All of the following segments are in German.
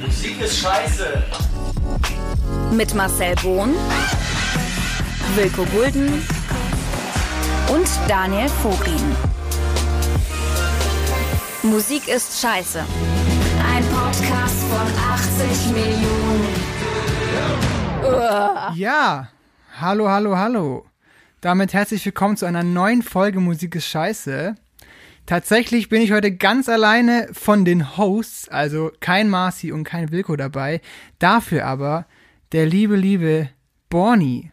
Musik ist scheiße. Mit Marcel Bohn, Wilko Gulden und Daniel Voglin. Musik ist scheiße. Ein Podcast von 80 Millionen. Ja, hallo, hallo, hallo. Damit herzlich willkommen zu einer neuen Folge Musik ist scheiße. Tatsächlich bin ich heute ganz alleine von den Hosts, also kein Marci und kein Wilko dabei. Dafür aber der liebe, liebe Borny.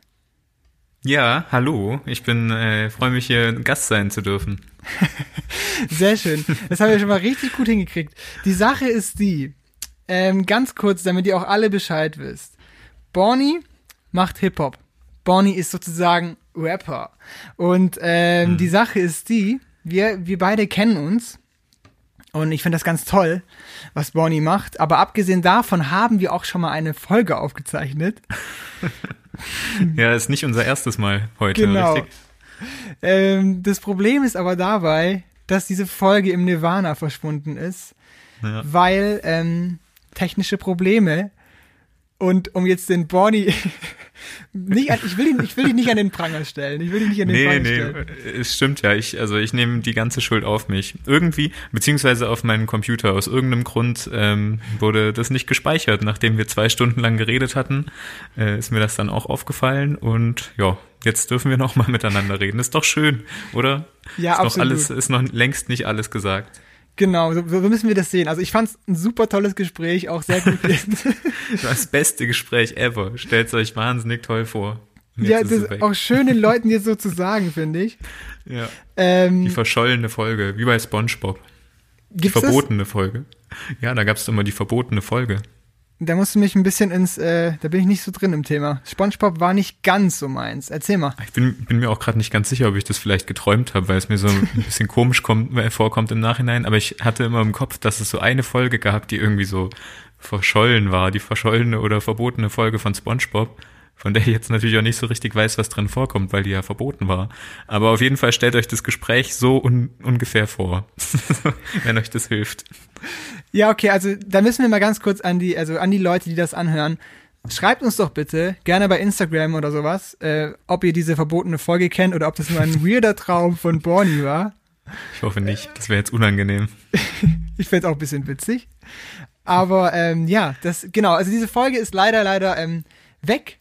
Ja, hallo. Ich bin, äh, freue mich hier Gast sein zu dürfen. Sehr schön. Das haben wir schon mal richtig gut hingekriegt. Die Sache ist die, ähm, ganz kurz, damit ihr auch alle Bescheid wisst. Borny macht Hip-Hop. Borny ist sozusagen Rapper. Und ähm, Hm. die Sache ist die, wir, wir beide kennen uns. Und ich finde das ganz toll, was Borny macht. Aber abgesehen davon haben wir auch schon mal eine Folge aufgezeichnet. Ja, ist nicht unser erstes Mal heute, Genau. richtig? Ähm, das Problem ist aber dabei, dass diese Folge im Nirvana verschwunden ist, Ja. weil ähm, technische Probleme. Und um jetzt den Borny nicht an, ich will ihn, ich will ihn nicht an den Pranger stellen. Ich will ihn nicht an den Nee, Pranger nee, stellen. es stimmt ja. Ich, also ich nehme die ganze Schuld auf mich. Irgendwie, beziehungsweise auf meinen Computer. Aus irgendeinem Grund ähm, wurde das nicht gespeichert. Nachdem wir zwei Stunden lang geredet hatten, äh, ist mir das dann auch aufgefallen. Und ja, jetzt dürfen wir noch mal miteinander reden. Ist doch schön, oder? Ja, ist noch absolut. alles, ist noch längst nicht alles gesagt. Genau, so, so müssen wir das sehen. Also ich fand es ein super tolles Gespräch, auch sehr gut. Das beste Gespräch ever. Stellt euch wahnsinnig toll vor. Ja, das ist es ist weg. auch schön den Leuten jetzt so zu sagen, finde ich. Ja. Ähm, Die verschollene Folge, wie bei SpongeBob. Die gibt's das? verbotene Folge. Ja, da gab es immer die verbotene Folge. Da musst du mich ein bisschen ins, äh, da bin ich nicht so drin im Thema. SpongeBob war nicht ganz so meins. Erzähl mal. Ich bin, bin mir auch gerade nicht ganz sicher, ob ich das vielleicht geträumt habe, weil es mir so ein bisschen komisch kommt, äh, vorkommt im Nachhinein. Aber ich hatte immer im Kopf, dass es so eine Folge gab, die irgendwie so verschollen war. Die verschollene oder verbotene Folge von SpongeBob. Von der ich jetzt natürlich auch nicht so richtig weiß, was drin vorkommt, weil die ja verboten war. Aber auf jeden Fall stellt euch das Gespräch so un ungefähr vor, wenn euch das hilft. Ja, okay, also da müssen wir mal ganz kurz an die, also an die Leute, die das anhören. Schreibt uns doch bitte, gerne bei Instagram oder sowas, äh, ob ihr diese verbotene Folge kennt oder ob das nur ein weirder Traum von Borny war. Ich hoffe nicht, das wäre jetzt unangenehm. Ich find's auch ein bisschen witzig. Aber ähm, ja, das genau, also diese Folge ist leider, leider ähm, weg.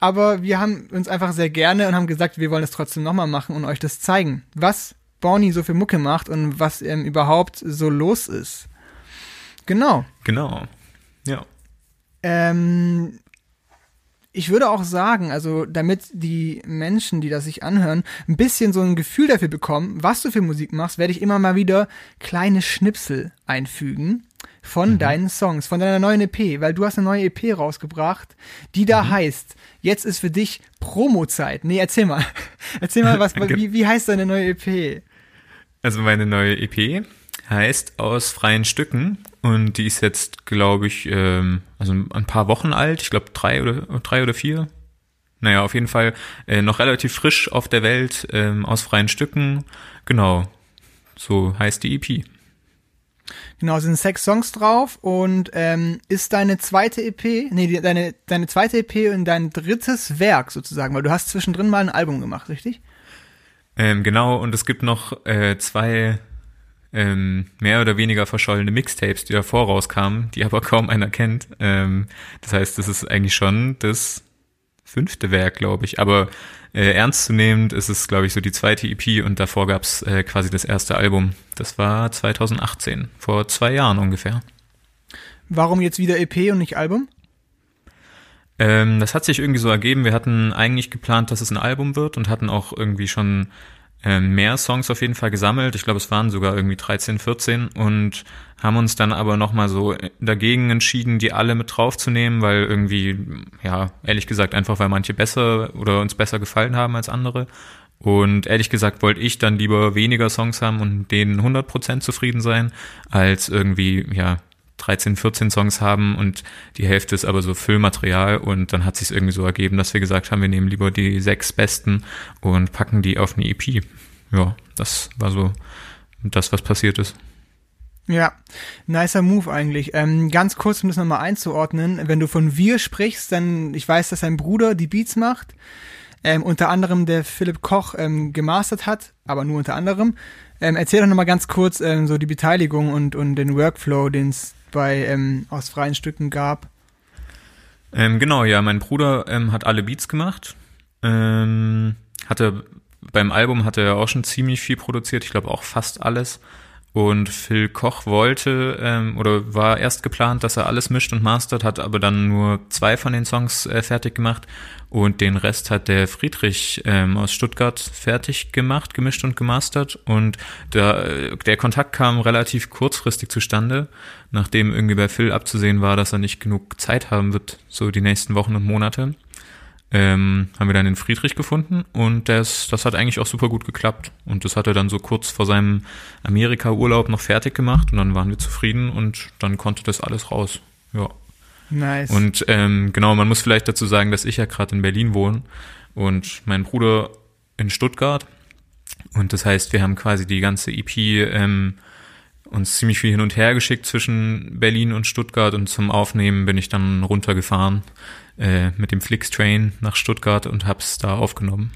Aber wir haben uns einfach sehr gerne und haben gesagt, wir wollen es trotzdem nochmal machen und euch das zeigen, was Borny so für Mucke macht und was ähm, überhaupt so los ist. Genau. Genau. Ja. Ähm, ich würde auch sagen, also damit die Menschen, die das sich anhören, ein bisschen so ein Gefühl dafür bekommen, was du für Musik machst, werde ich immer mal wieder kleine Schnipsel einfügen von deinen Songs, von deiner neuen EP, weil du hast eine neue EP rausgebracht, die da heißt, jetzt ist für dich Promo-Zeit. Nee, erzähl mal. Erzähl mal, was, wie, wie heißt deine neue EP? Also meine neue EP heißt Aus freien Stücken und die ist jetzt, glaube ich, ähm, also ein paar Wochen alt. Ich glaube drei oder drei oder vier. Naja, auf jeden Fall äh, noch relativ frisch auf der Welt, ähm, aus freien Stücken. Genau, so heißt die EP. Genau, sind sechs Songs drauf und ähm, ist deine zweite EP, nee, deine, deine zweite EP und dein drittes Werk sozusagen, weil du hast zwischendrin mal ein Album gemacht, richtig? Ähm, genau, und es gibt noch äh, zwei ähm, mehr oder weniger verschollene Mixtapes, die davor rauskamen, die aber kaum einer kennt. Ähm, das heißt, das ist eigentlich schon das fünfte Werk, glaube ich. Aber äh, ernstzunehmend ist es, glaube ich, so die zweite EP und davor gab's äh, quasi das erste Album. Das war 2018, vor zwei Jahren ungefähr. Warum jetzt wieder EP und nicht Album? Ähm, das hat sich irgendwie so ergeben. Wir hatten eigentlich geplant, dass es ein Album wird und hatten auch irgendwie schon mehr Songs auf jeden Fall gesammelt. Ich glaube, es waren sogar irgendwie 13, 14 und haben uns dann aber nochmal so dagegen entschieden, die alle mit draufzunehmen, weil irgendwie, ja, ehrlich gesagt, einfach weil manche besser oder uns besser gefallen haben als andere. Und ehrlich gesagt wollte ich dann lieber weniger Songs haben und denen 100% zufrieden sein, als irgendwie, ja, 13, 14 Songs haben und die Hälfte ist aber so Füllmaterial und dann hat sich irgendwie so ergeben, dass wir gesagt haben, wir nehmen lieber die sechs besten und packen die auf eine EP. Ja, das war so das, was passiert ist. Ja, nicer Move eigentlich. Ähm, ganz kurz, um das nochmal einzuordnen, wenn du von wir sprichst, dann, ich weiß, dass dein Bruder die Beats macht, ähm, unter anderem der Philipp Koch ähm, gemastert hat, aber nur unter anderem. Ähm, erzähl doch nochmal ganz kurz ähm, so die Beteiligung und, und den Workflow, den es bei ähm, aus freien Stücken gab. Ähm, genau, ja, mein Bruder ähm, hat alle Beats gemacht. Ähm, hatte beim Album hat er auch schon ziemlich viel produziert, ich glaube auch fast alles. Und Phil Koch wollte ähm, oder war erst geplant, dass er alles mischt und mastert, hat aber dann nur zwei von den Songs äh, fertig gemacht und den Rest hat der Friedrich ähm, aus Stuttgart fertig gemacht, gemischt und gemastert. Und da, äh, der Kontakt kam relativ kurzfristig zustande, nachdem irgendwie bei Phil abzusehen war, dass er nicht genug Zeit haben wird, so die nächsten Wochen und Monate ähm, haben wir dann den Friedrich gefunden und das, das hat eigentlich auch super gut geklappt. Und das hat er dann so kurz vor seinem Amerika-Urlaub noch fertig gemacht und dann waren wir zufrieden und dann konnte das alles raus. Ja. Nice. Und ähm, genau, man muss vielleicht dazu sagen, dass ich ja gerade in Berlin wohne und mein Bruder in Stuttgart. Und das heißt, wir haben quasi die ganze EP ähm, uns ziemlich viel hin und her geschickt zwischen Berlin und Stuttgart und zum Aufnehmen bin ich dann runtergefahren äh, mit dem Flixtrain nach Stuttgart und hab's da aufgenommen.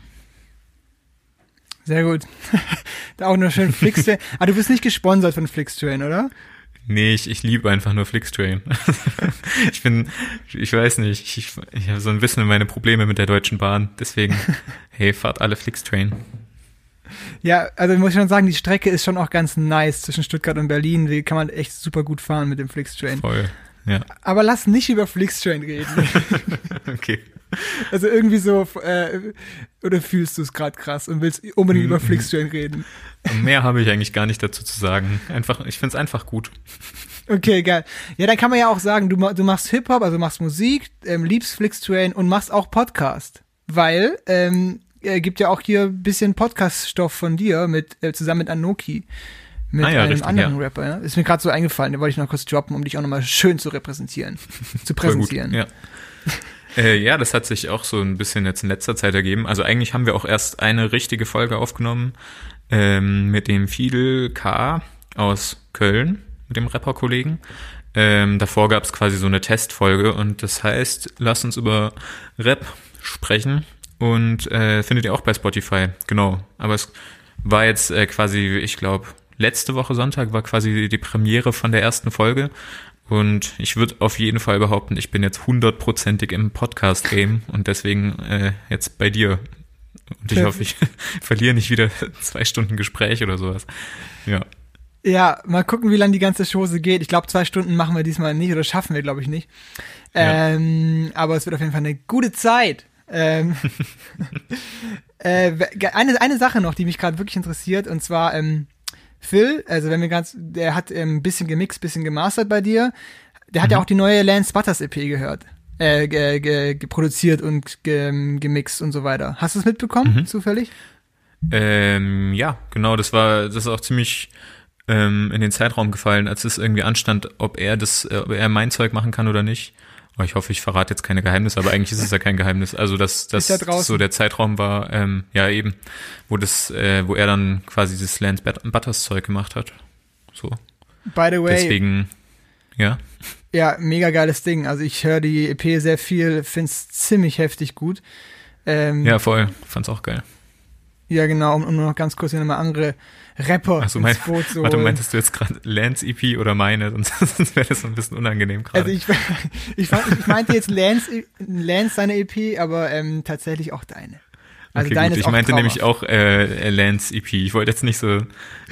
Sehr gut. da auch nur schön Flixtrain. ah, du bist nicht gesponsert von Flixtrain, oder? Nee, ich, ich liebe einfach nur Flixtrain. ich bin, ich weiß nicht, ich, ich habe so ein bisschen meine Probleme mit der Deutschen Bahn. Deswegen, hey, fahrt alle Flixtrain. Ja, also ich muss schon sagen, die Strecke ist schon auch ganz nice zwischen Stuttgart und Berlin. Die kann man echt super gut fahren mit dem Flixtrain. Voll, ja. Aber lass nicht über Flixtrain reden. okay. Also irgendwie so, äh, oder fühlst du es gerade krass und willst unbedingt über Flixtrain reden? Mehr habe ich eigentlich gar nicht dazu zu sagen. Einfach, ich finde es einfach gut. Okay, geil. Ja, dann kann man ja auch sagen, du, du machst Hip-Hop, also machst Musik, ähm, liebst Flixtrain und machst auch Podcast. Weil, ähm, äh, gibt ja auch hier ein bisschen Podcast-Stoff von dir mit, äh, zusammen mit Anoki. Mit Ah ja, einem richtig, anderen ja. Rapper, ja. Ist mir gerade so eingefallen, den wollte ich noch kurz droppen, um dich auch nochmal schön zu repräsentieren. zu Voll gut, präsentieren. Ja. Äh, ja, das hat sich auch so ein bisschen jetzt in letzter Zeit ergeben. Also eigentlich haben wir auch erst eine richtige Folge aufgenommen ähm, mit dem Fidel K. aus Köln, mit dem Rapper-Kollegen. Ähm, davor gab es quasi so eine Testfolge und das heißt, lasst uns über Rap sprechen und äh, findet ihr auch bei Spotify, genau. Aber es war jetzt äh, quasi, ich glaube, letzte Woche Sonntag war quasi die Premiere von der ersten Folge und ich würde auf jeden Fall behaupten, ich bin jetzt hundertprozentig im Podcast-Game und deswegen äh, jetzt bei dir. Und ich Ja. hoffe, ich verliere nicht wieder zwei Stunden Gespräch oder sowas. Ja. Ja, mal gucken, wie lange die ganze Chose geht. Ich glaube, zwei Stunden machen wir diesmal nicht oder schaffen wir, glaube ich, nicht. Ja. Ähm, aber es wird auf jeden Fall eine gute Zeit. Ähm, äh, eine, eine Sache noch, die mich gerade wirklich interessiert, und zwar ähm, Phil, also wenn wir ganz, der hat ein ähm, bisschen gemixt, bisschen gemastert bei dir. Der hat ja auch die neue Lance Butters EP gehört. Äh, ge, ge, geproduziert und ge, gemixt und so weiter. Hast du es mitbekommen, zufällig? Ähm, ja, genau, das war, das ist auch ziemlich ähm, in den Zeitraum gefallen, als es irgendwie anstand, ob er das, äh, ob er mein Zeug machen kann oder nicht. Oh, ich hoffe, ich verrate jetzt keine Geheimnisse, aber eigentlich ist es ja kein Geheimnis. Also dass das ja so der Zeitraum war, ähm, ja eben, wo das, äh, wo er dann quasi dieses Lance But- Butters Zeug gemacht hat. So. By the way, Deswegen, ja. Ja, mega geiles Ding. Also ich höre die EP sehr viel, find's ziemlich heftig gut. Ähm, Ja, voll. Fand's auch geil. ja, genau, um, um noch ganz kurz hier nochmal andere Rapper Achso, mein, ins Boot zu warte, holen. meintest du jetzt gerade Lance EP oder meine? Sonst, sonst wäre das so ein bisschen unangenehm gerade. Also ich, ich, ich meinte jetzt Lance, Lance seine EP, aber ähm, tatsächlich auch deine. Also okay, deine gut. Ich meinte traumhaft. nämlich auch äh, Lance EP. Ich wollte jetzt nicht so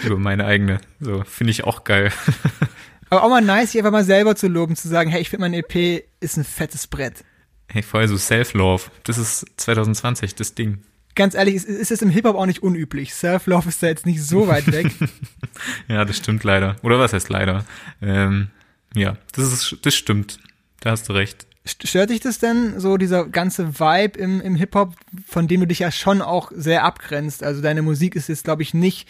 über meine eigene. So, finde ich auch geil. Aber auch mal nice, sich einfach mal selber zu loben, zu sagen, hey, ich finde meine EP ist ein fettes Brett. Hey, voll so Self-Love. Das ist 2020, das Ding. Ganz ehrlich, es ist es im Hip-Hop auch nicht unüblich. Self-Love ist da jetzt nicht so weit weg. Ja, das stimmt leider. Oder was heißt leider? Ähm, ja, das ist, das stimmt. Da hast du recht. St- Stört dich das denn, so dieser ganze Vibe im, im Hip-Hop, von dem du dich ja schon auch sehr abgrenzt? Also deine Musik ist jetzt, glaube ich, nicht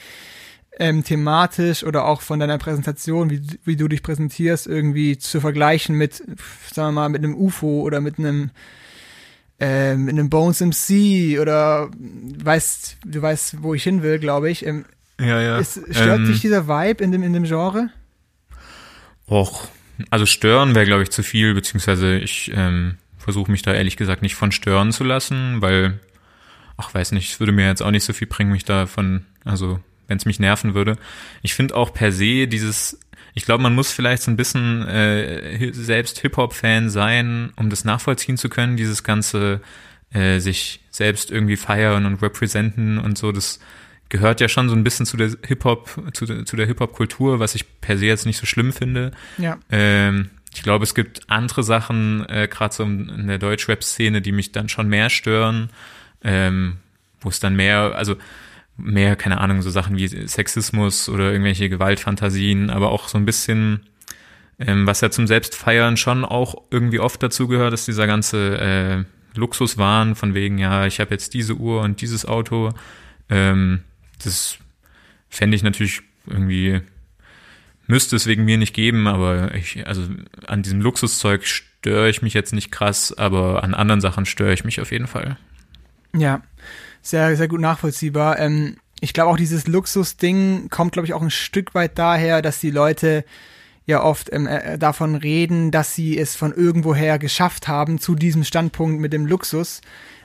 ähm, thematisch oder auch von deiner Präsentation, wie, wie du dich präsentierst, irgendwie zu vergleichen mit, sagen wir mal, mit einem UFO oder mit einem ähm, mit einem Bones MC oder weißt, du weißt, wo ich hin will, glaube ich. Ähm, Ja, ja. ist, stört ähm, dich dieser Vibe in dem, in dem Genre? Och, also stören wäre, glaube ich, zu viel, beziehungsweise ich ähm, versuche mich da ehrlich gesagt nicht von stören zu lassen, weil, ach weiß nicht, es würde mir jetzt auch nicht so viel bringen, mich davon, also wenn es mich nerven würde. Ich finde auch per se dieses, ich glaube, man muss vielleicht so ein bisschen äh, selbst Hip-Hop-Fan sein, um das nachvollziehen zu können, dieses ganze äh, sich selbst irgendwie feiern und representen und so, das gehört ja schon so ein bisschen zu der Hip-Hop, zu, zu der Hip-Hop-Kultur, was ich per se jetzt nicht so schlimm finde. Ja. Ähm, ich glaube, es gibt andere Sachen, äh, gerade so in der Deutschrap-Szene, die mich dann schon mehr stören, ähm, wo es dann mehr, also mehr, keine Ahnung, so Sachen wie Sexismus oder irgendwelche Gewaltfantasien, aber auch so ein bisschen, ähm, was ja zum Selbstfeiern schon auch irgendwie oft dazu gehört, ist dieser ganze äh, Luxuswahn von wegen, ja, ich habe jetzt diese Uhr und dieses Auto. Ähm, das fände ich natürlich irgendwie, müsste es wegen mir nicht geben, aber ich, also an diesem Luxuszeug störe ich mich jetzt nicht krass, aber an anderen Sachen störe ich mich auf jeden Fall. Ja, sehr, sehr gut nachvollziehbar. Ähm, ich glaube auch dieses Luxus-Ding kommt, glaube ich, auch ein Stück weit daher, dass die Leute ja oft ähm, äh, davon reden, dass sie es von irgendwoher geschafft haben zu diesem Standpunkt mit dem Luxus.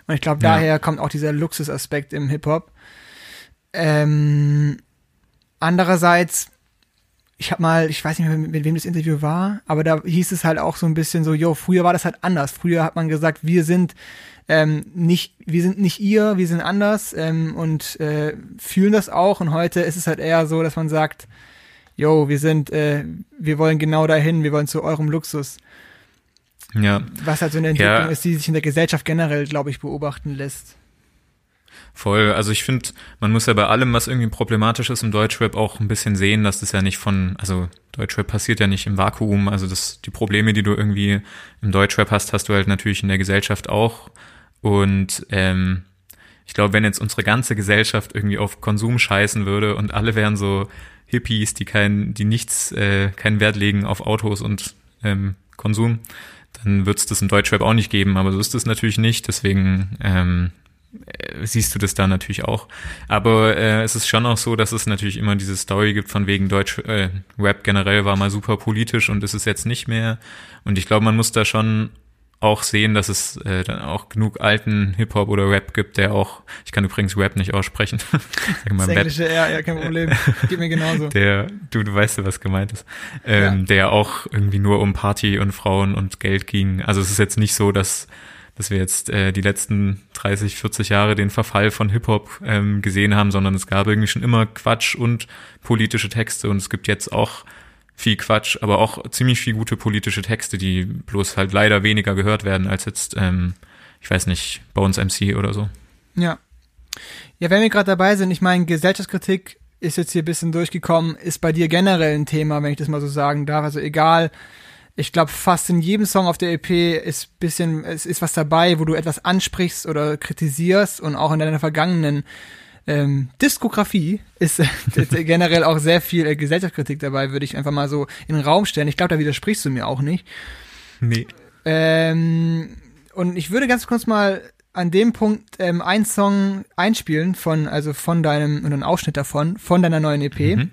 Und ich glaube, daher ja. kommt auch dieser Luxusaspekt im Hip-Hop. Ähm, andererseits, ich habe mal, ich weiß nicht mehr, mit, mit wem das Interview war, aber da hieß es halt auch so ein bisschen so, yo, früher war das halt anders. Früher hat man gesagt, wir sind ähm, nicht, wir sind nicht ihr, wir sind anders ähm, und äh, fühlen das auch. Und heute ist es halt eher so, dass man sagt, yo, wir sind, äh, wir wollen genau dahin, wir wollen zu eurem Luxus. Ja. Was halt so eine Entwicklung ja. ist, die sich in der Gesellschaft generell, glaube ich, beobachten lässt. Voll. Also ich finde, man muss ja bei allem, was irgendwie problematisch ist im Deutschrap, auch ein bisschen sehen, dass das ja nicht von, also Deutschrap passiert ja nicht im Vakuum. Also das, die Probleme, die du irgendwie im Deutschrap hast, hast du halt natürlich in der Gesellschaft auch. Und ähm, ich glaube, wenn jetzt unsere ganze Gesellschaft irgendwie auf Konsum scheißen würde und alle wären so Hippies, die kein, die nichts, äh, keinen Wert legen auf Autos und ähm, Konsum, dann wird es das im Deutschrap auch nicht geben. Aber so ist es natürlich nicht. Deswegen ähm, äh, siehst du das da natürlich auch. Aber äh, es ist schon auch so, dass es natürlich immer diese Story gibt von wegen Deutsch äh, Rap generell war mal super politisch und ist es jetzt nicht mehr. Und ich glaube, man muss da schon auch sehen, dass es äh, dann auch genug alten Hip-Hop oder Rap gibt, der auch, ich kann übrigens Rap nicht aussprechen. Sag mal, das Englische, ja, ja, kein Problem. Geht mir genauso. Der, du, du weißt ja, was gemeint ist. Ähm, ja. Der auch irgendwie nur um Party und Frauen und Geld ging. Also es ist jetzt nicht so, dass dass wir jetzt äh, die letzten 30, 40 Jahre den Verfall von Hip-Hop ähm, gesehen haben, sondern es gab irgendwie schon immer Quatsch und politische Texte und es gibt jetzt auch viel Quatsch, aber auch ziemlich viel gute politische Texte, die bloß halt leider weniger gehört werden als jetzt, ähm, ich weiß nicht, Bones MC oder so. Ja. Ja, wenn wir gerade dabei sind, ich meine, Gesellschaftskritik ist jetzt hier ein bisschen durchgekommen, ist bei dir generell ein Thema, wenn ich das mal so sagen darf. Also egal, ich glaube, fast in jedem Song auf der EP ist bisschen, es ist was dabei, wo du etwas ansprichst oder kritisierst und auch in deiner vergangenen ähm, Diskografie ist äh, generell auch sehr viel äh, Gesellschaftskritik dabei, würde ich einfach mal so in den Raum stellen. Ich glaube, da widersprichst du mir auch nicht. Nee. Ähm, und ich würde ganz kurz mal an dem Punkt ähm, einen Song einspielen von, also von deinem, und einen Ausschnitt davon, von deiner neuen EP. Mhm.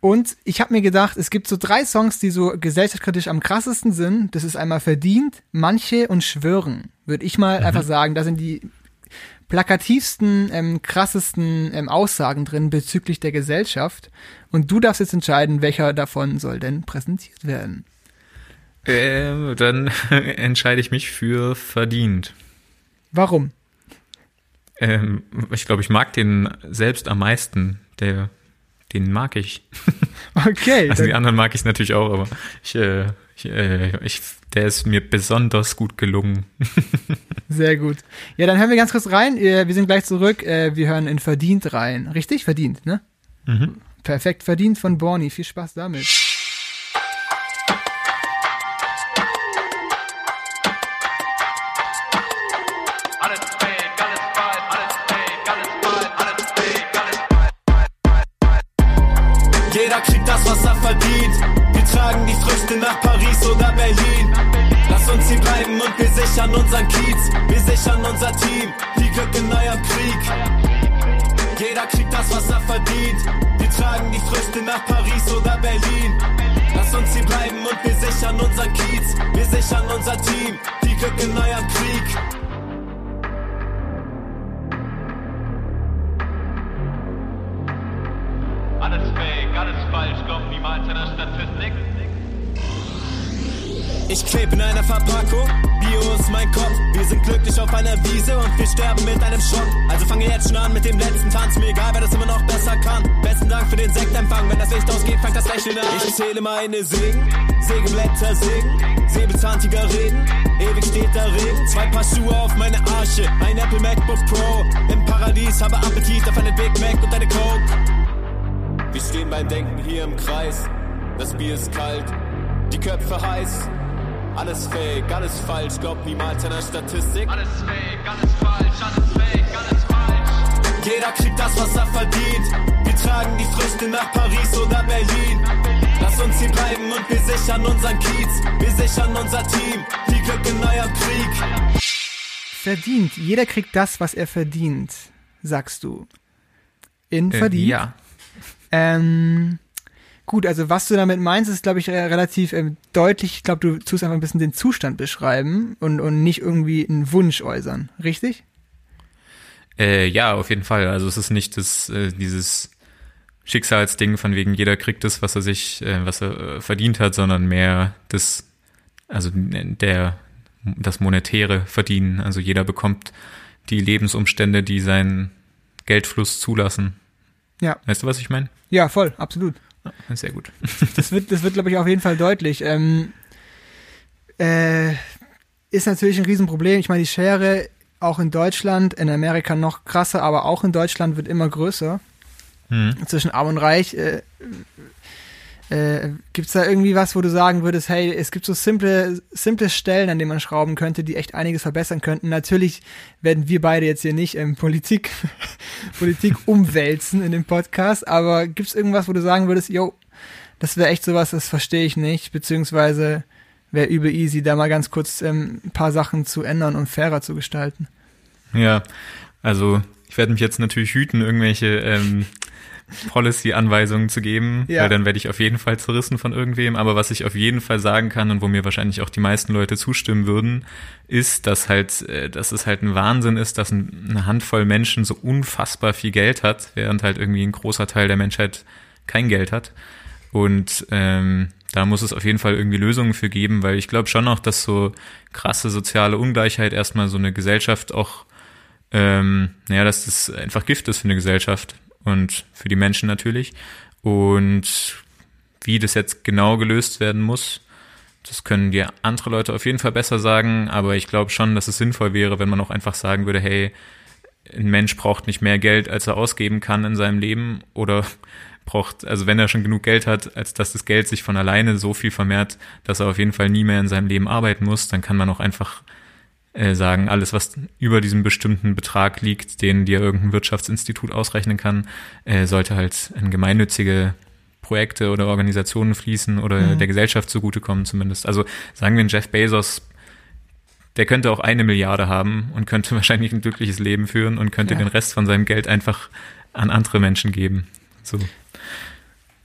Und ich habe mir gedacht, es gibt so drei Songs, die so gesellschaftskritisch am krassesten sind. Das ist einmal verdient, manche und schwören. Würde ich mal mhm. einfach sagen, da sind die plakativsten, ähm, krassesten ähm, Aussagen drin bezüglich der Gesellschaft. Und du darfst jetzt entscheiden, welcher davon soll denn präsentiert werden. Äh, dann entscheide ich mich für verdient. Warum? Ähm, ich glaube, ich mag den selbst am meisten. Der, den mag ich. Okay. also die anderen mag ich natürlich auch, aber ich, äh, ich, äh, ich der ist mir besonders gut gelungen. Sehr gut. Ja, dann hören wir ganz kurz rein. Wir sind gleich zurück. Äh, wir hören in Verdient rein. Richtig? Verdient, ne? Mhm. Perfekt. Verdient von Borny. Viel Spaß damit. Und wir sichern unseren Kiez. Wir sichern unser Team, wie Glück in eurem Krieg. Jeder kriegt das, was er verdient. Wir tragen die Früchte nach Paris oder Berlin. Lass uns hier bleiben und wir sichern unseren Kiez. Wir sichern unser Team. Die Glück in eurem Krieg. Alles fake, alles falsch, glaub niemals an der Statistik. Ich kleb in einer Verpackung, Bio ist mein Kopf. Wir sind glücklich auf einer Wiese und wir sterben mit einem Schott. Also fange jetzt schon an mit dem letzten Tanz, mir egal, wer das immer noch besser kann. Besten Dank für den Sektempfang, wenn das Licht ausgeht, fängt das Lächeln an. Ich zähle meine Segen, Sägeblätter sägen, säbelzahntiger reden, ewig steht der Regen. Zwei Paar Schuhe auf meine Arche, ein Apple MacBook Pro. Im Paradies habe Appetit auf einen Big Mac und eine Coke. Wir stehen beim Denken hier im Kreis, das Bier ist kalt, die Köpfe heiß. Alles fake, alles falsch, glaubt niemals an der Statistik. Alles fake, alles falsch, alles fake, alles falsch. Jeder kriegt das, was er verdient. Wir tragen die Früchte nach Paris oder Berlin. Lass uns hier bleiben und wir sichern unseren Kiez. Wir sichern unser Team. Viel Glück in eurem Krieg. Verdient. Jeder kriegt das, was er verdient, sagst du. In Äh, verdient? ja. Ähm, gut, also was du damit meinst, ist, glaube ich, re- relativ ähm, deutlich. Ich glaube, du tust einfach ein bisschen den Zustand beschreiben und, und nicht irgendwie einen Wunsch äußern. Richtig? Äh, ja, auf jeden Fall. Also es ist nicht das, äh, dieses Schicksalsding von wegen jeder kriegt das, was er sich, äh, was er äh, verdient hat, sondern mehr das, also der, das monetäre Verdienen. Also jeder bekommt die Lebensumstände, die seinen Geldfluss zulassen. Ja. Weißt du, was ich meine? Ja, voll, absolut. Sehr gut. Das wird, das wird, glaube ich, auf jeden Fall deutlich. Ähm, äh, ist natürlich ein Riesenproblem. Ich meine, die Schere auch in Deutschland, in Amerika noch krasser, aber auch in Deutschland wird immer größer. Hm. Zwischen Arm und Reich. Äh, äh, es da irgendwie was, wo du sagen würdest, hey, es gibt so simple, simple Stellen, an denen man schrauben könnte, die echt einiges verbessern könnten. Natürlich werden wir beide jetzt hier nicht ähm, Politik, Politik umwälzen in dem Podcast, aber gibt es irgendwas, wo du sagen würdest, yo, das wäre echt sowas, das verstehe ich nicht, beziehungsweise wäre übel easy, da mal ganz kurz ähm, ein paar Sachen zu ändern und fairer zu gestalten. Ja, also ich werde mich jetzt natürlich hüten, irgendwelche ähm, Policy-Anweisungen zu geben, Ja. weil dann werde ich auf jeden Fall zerrissen von irgendwem. Aber was ich auf jeden Fall sagen kann und wo mir wahrscheinlich auch die meisten Leute zustimmen würden, ist, dass halt, äh, dass es halt ein Wahnsinn ist, dass ein, eine Handvoll Menschen so unfassbar viel Geld hat, während halt irgendwie ein großer Teil der Menschheit kein Geld hat. Und ähm, da muss es auf jeden Fall irgendwie Lösungen für geben, weil ich glaube schon noch, dass so krasse soziale Ungleichheit erstmal so eine Gesellschaft auch, ähm, naja, dass das einfach Gift ist für eine Gesellschaft und für die Menschen natürlich. Und wie das jetzt genau gelöst werden muss, das können dir andere Leute auf jeden Fall besser sagen, aber ich glaube schon, dass es sinnvoll wäre, wenn man auch einfach sagen würde, hey, ein Mensch braucht nicht mehr Geld, als er ausgeben kann in seinem Leben oder braucht, also wenn er schon genug Geld hat, als dass das Geld sich von alleine so viel vermehrt, dass er auf jeden Fall nie mehr in seinem Leben arbeiten muss, dann kann man auch einfach äh, sagen, alles, was über diesem bestimmten Betrag liegt, den dir irgendein Wirtschaftsinstitut ausrechnen kann, äh, sollte halt in gemeinnützige Projekte oder Organisationen fließen oder Mhm. der Gesellschaft zugutekommen zumindest. Also sagen wir, Jeff Bezos, der könnte auch eine Milliarde haben und könnte wahrscheinlich ein glückliches Leben führen und könnte Ja. den Rest von seinem Geld einfach an andere Menschen geben. So.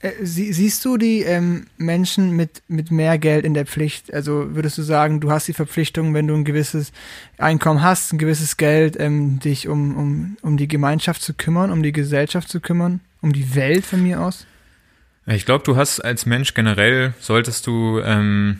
Äh, sie, siehst du die ähm, Menschen mit, mit mehr Geld in der Pflicht? Also würdest du sagen, du hast die Verpflichtung, wenn du ein gewisses Einkommen hast, ein gewisses Geld, ähm, dich um, um, um die Gemeinschaft zu kümmern, um die Gesellschaft zu kümmern, um die Welt von mir aus? Ich glaube, du hast als Mensch generell, solltest du ähm,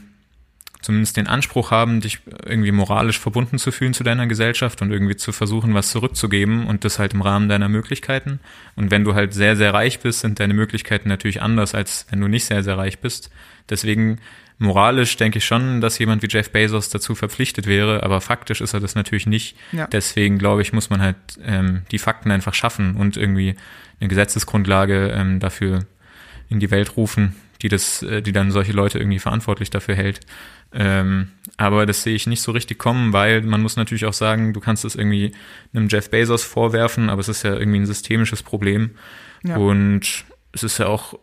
zumindest den Anspruch haben, dich irgendwie moralisch verbunden zu fühlen zu deiner Gesellschaft und irgendwie zu versuchen, was zurückzugeben und das halt im Rahmen deiner Möglichkeiten. Und wenn du halt sehr, sehr reich bist, sind deine Möglichkeiten natürlich anders, als wenn du nicht sehr, sehr reich bist. Deswegen moralisch denke ich schon, dass jemand wie Jeff Bezos dazu verpflichtet wäre, aber faktisch ist er das natürlich nicht. Ja. Deswegen glaube ich, muss man halt ähm, die Fakten einfach schaffen und irgendwie eine Gesetzesgrundlage ähm, dafür in die Welt rufen, die das, äh, die dann solche Leute irgendwie verantwortlich dafür hält. Ähm, aber das sehe ich nicht so richtig kommen, weil man muss natürlich auch sagen, du kannst es irgendwie einem Jeff Bezos vorwerfen, aber es ist ja irgendwie ein systemisches Problem. Ja. Und es ist ja auch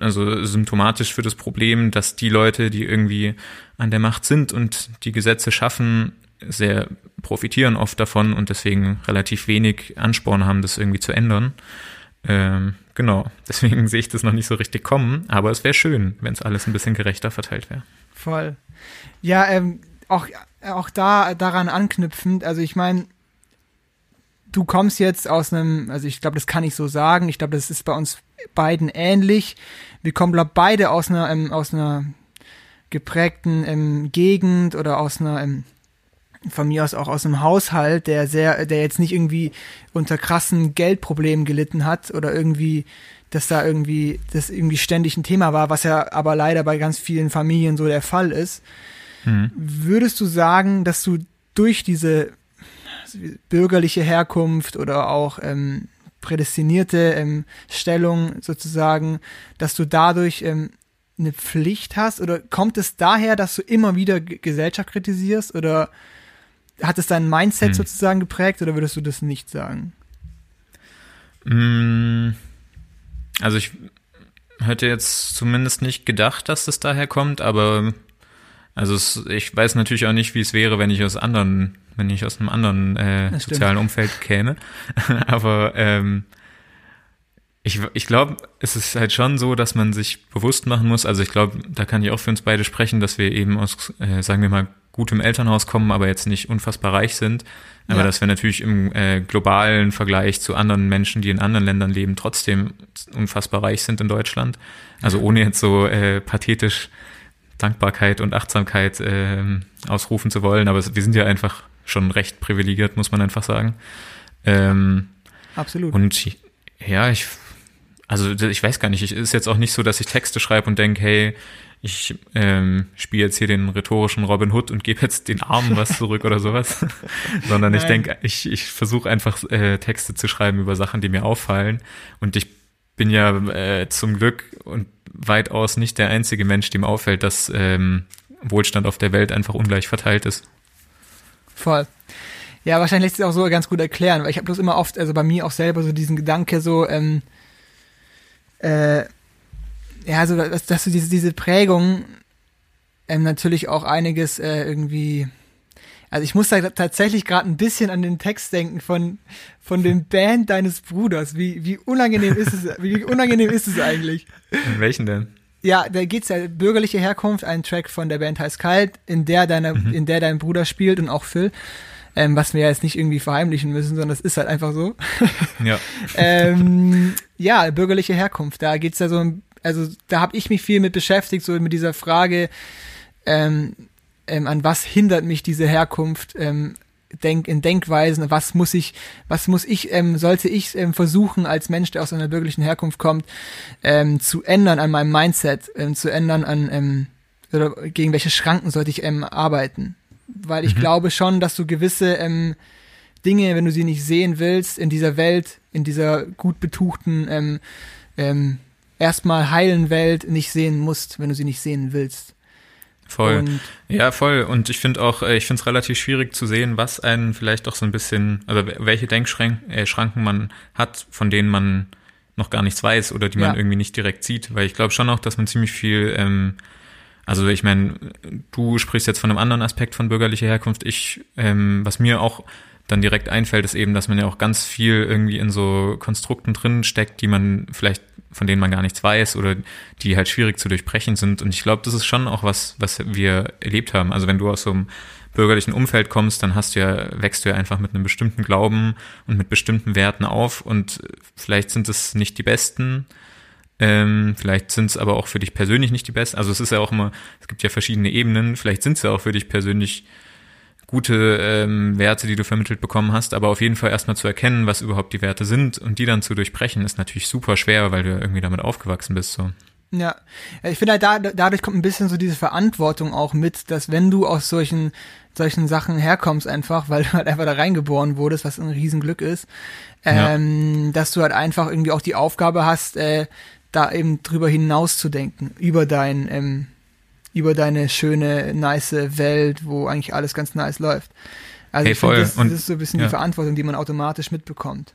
also symptomatisch für das Problem, dass die Leute, die irgendwie an der Macht sind und die Gesetze schaffen, sehr profitieren oft davon und deswegen relativ wenig Ansporn haben, das irgendwie zu ändern. Ähm, genau, deswegen sehe ich das noch nicht so richtig kommen, aber es wäre schön, wenn es alles ein bisschen gerechter verteilt wäre. Voll. Ja, ähm, auch, auch da daran anknüpfend, also ich meine, du kommst jetzt aus einem, also ich glaube, das kann ich so sagen, ich glaube, das ist bei uns beiden ähnlich. Wir kommen, glaube beide aus einer, ähm, aus einer geprägten ähm, Gegend oder aus einer, ähm, von mir aus auch aus einem Haushalt, der sehr, der jetzt nicht irgendwie unter krassen Geldproblemen gelitten hat oder irgendwie, dass da irgendwie, das irgendwie ständig ein Thema war, was ja aber leider bei ganz vielen Familien so der Fall ist. Mhm. Würdest du sagen, dass du durch diese bürgerliche Herkunft oder auch ähm, prädestinierte ähm, Stellung sozusagen, dass du dadurch ähm, eine Pflicht hast? Oder kommt es daher, dass du immer wieder Gesellschaft kritisierst? Oder hat es dein Mindset Hm. sozusagen geprägt oder würdest du das nicht sagen? Mm, Also ich hätte jetzt zumindest nicht gedacht, dass das daher kommt, aber also es, ich weiß natürlich auch nicht, wie es wäre, wenn ich aus anderen, wenn ich aus einem anderen äh, sozialen Umfeld käme. aber ähm, ich, ich glaube, es ist halt schon so, dass man sich bewusst machen muss. Also ich glaube, da kann ich auch für uns beide sprechen, dass wir eben aus, äh, sagen wir mal, gutem Elternhaus kommen, aber jetzt nicht unfassbar reich sind. Aber Ja. dass wir natürlich im äh, globalen Vergleich zu anderen Menschen, die in anderen Ländern leben, trotzdem unfassbar reich sind in Deutschland. Also ohne jetzt so äh, pathetisch Dankbarkeit und Achtsamkeit ähm, ausrufen zu wollen, aber wir sind ja einfach schon recht privilegiert, muss man einfach sagen. Ähm, Absolut. und ja, ich, also ich weiß gar nicht, es ist jetzt auch nicht so, dass ich Texte schreibe und denke, hey, ich ähm, spiele jetzt hier den rhetorischen Robin Hood und gebe jetzt den Armen was zurück oder sowas, sondern ich Nein. denke, ich, ich versuche einfach äh, Texte zu schreiben über Sachen, die mir auffallen und ich bin ja äh, zum Glück und weitaus nicht der einzige Mensch, dem auffällt, dass ähm, Wohlstand auf der Welt einfach ungleich verteilt ist. Voll. Ja, wahrscheinlich lässt sich auch so ganz gut erklären, weil ich habe bloß immer oft, also bei mir auch selber so diesen Gedanke so, ähm, äh, ja, so, dass, dass du diese, diese Prägung ähm, natürlich auch einiges äh, irgendwie, also ich muss da tatsächlich gerade ein bisschen an den Text denken von, von dem Band deines Bruders. Wie, wie unangenehm ist es, wie unangenehm ist es eigentlich? In welchen denn? Ja, da geht's ja bürgerliche Herkunft, ein Track von der Band heißt Kalt, in der deine, in der dein Bruder spielt und auch Phil. Ähm, was wir ja jetzt nicht irgendwie verheimlichen müssen, sondern das ist halt einfach so. Ja. ähm, ja, bürgerliche Herkunft. Da geht's ja so, um- also da habe ich mich viel mit beschäftigt, so mit dieser Frage, ähm, ähm, an was hindert mich diese Herkunft ähm, denk, in Denkweisen, was muss ich, was muss ich, ähm, sollte ich ähm, versuchen als Mensch, der aus einer bürgerlichen Herkunft kommt, ähm, zu ändern an meinem Mindset, ähm, zu ändern an ähm, oder gegen welche Schranken sollte ich ähm, arbeiten? Weil ich glaube schon, dass du gewisse ähm, Dinge, wenn du sie nicht sehen willst, in dieser Welt, in dieser gut betuchten, ähm, ähm, erstmal heilen Welt nicht sehen musst, wenn du sie nicht sehen willst. Voll. Und Ja, voll. Und ich finde auch, äh, ich finde es relativ schwierig zu sehen, was einen vielleicht auch so ein bisschen, also welche Denkschranken äh, man hat, von denen man noch gar nichts weiß oder die man Ja. irgendwie nicht direkt sieht. Weil ich glaube schon auch, dass man ziemlich viel, ähm, also ich meine, du sprichst jetzt von einem anderen Aspekt von bürgerlicher Herkunft. Ich, ähm, was mir auch dann direkt einfällt, ist eben, dass man ja auch ganz viel irgendwie in so Konstrukten drin steckt, die man vielleicht, von denen man gar nichts weiß oder die halt schwierig zu durchbrechen sind. Und ich glaube, das ist schon auch was, was wir erlebt haben. Also wenn du aus so einem bürgerlichen Umfeld kommst, dann hast du ja, wächst du ja einfach mit einem bestimmten Glauben und mit bestimmten Werten auf und vielleicht sind es nicht die besten, ähm, vielleicht sind es aber auch für dich persönlich nicht die besten. Also es ist ja auch immer, es gibt ja verschiedene Ebenen. Vielleicht sind es ja auch für dich persönlich gute ähm, Werte, die du vermittelt bekommen hast, aber auf jeden Fall erstmal zu erkennen, was überhaupt die Werte sind und die dann zu durchbrechen, ist natürlich super schwer, weil du ja irgendwie damit aufgewachsen bist. So. Ja, Ja, ich finde halt, da, dadurch kommt ein bisschen so diese Verantwortung auch mit, dass wenn du aus solchen, solchen Sachen herkommst einfach, weil du halt einfach da reingeboren wurdest, was ein Riesenglück ist, ähm, dass du halt einfach irgendwie auch die Aufgabe hast, äh, da eben drüber hinaus zu denken, über dein, ähm, über deine schöne, nice Welt, wo eigentlich alles ganz nice läuft. Also Hey, voll. das, Und- das ist so ein bisschen ja. die Verantwortung, die man automatisch mitbekommt.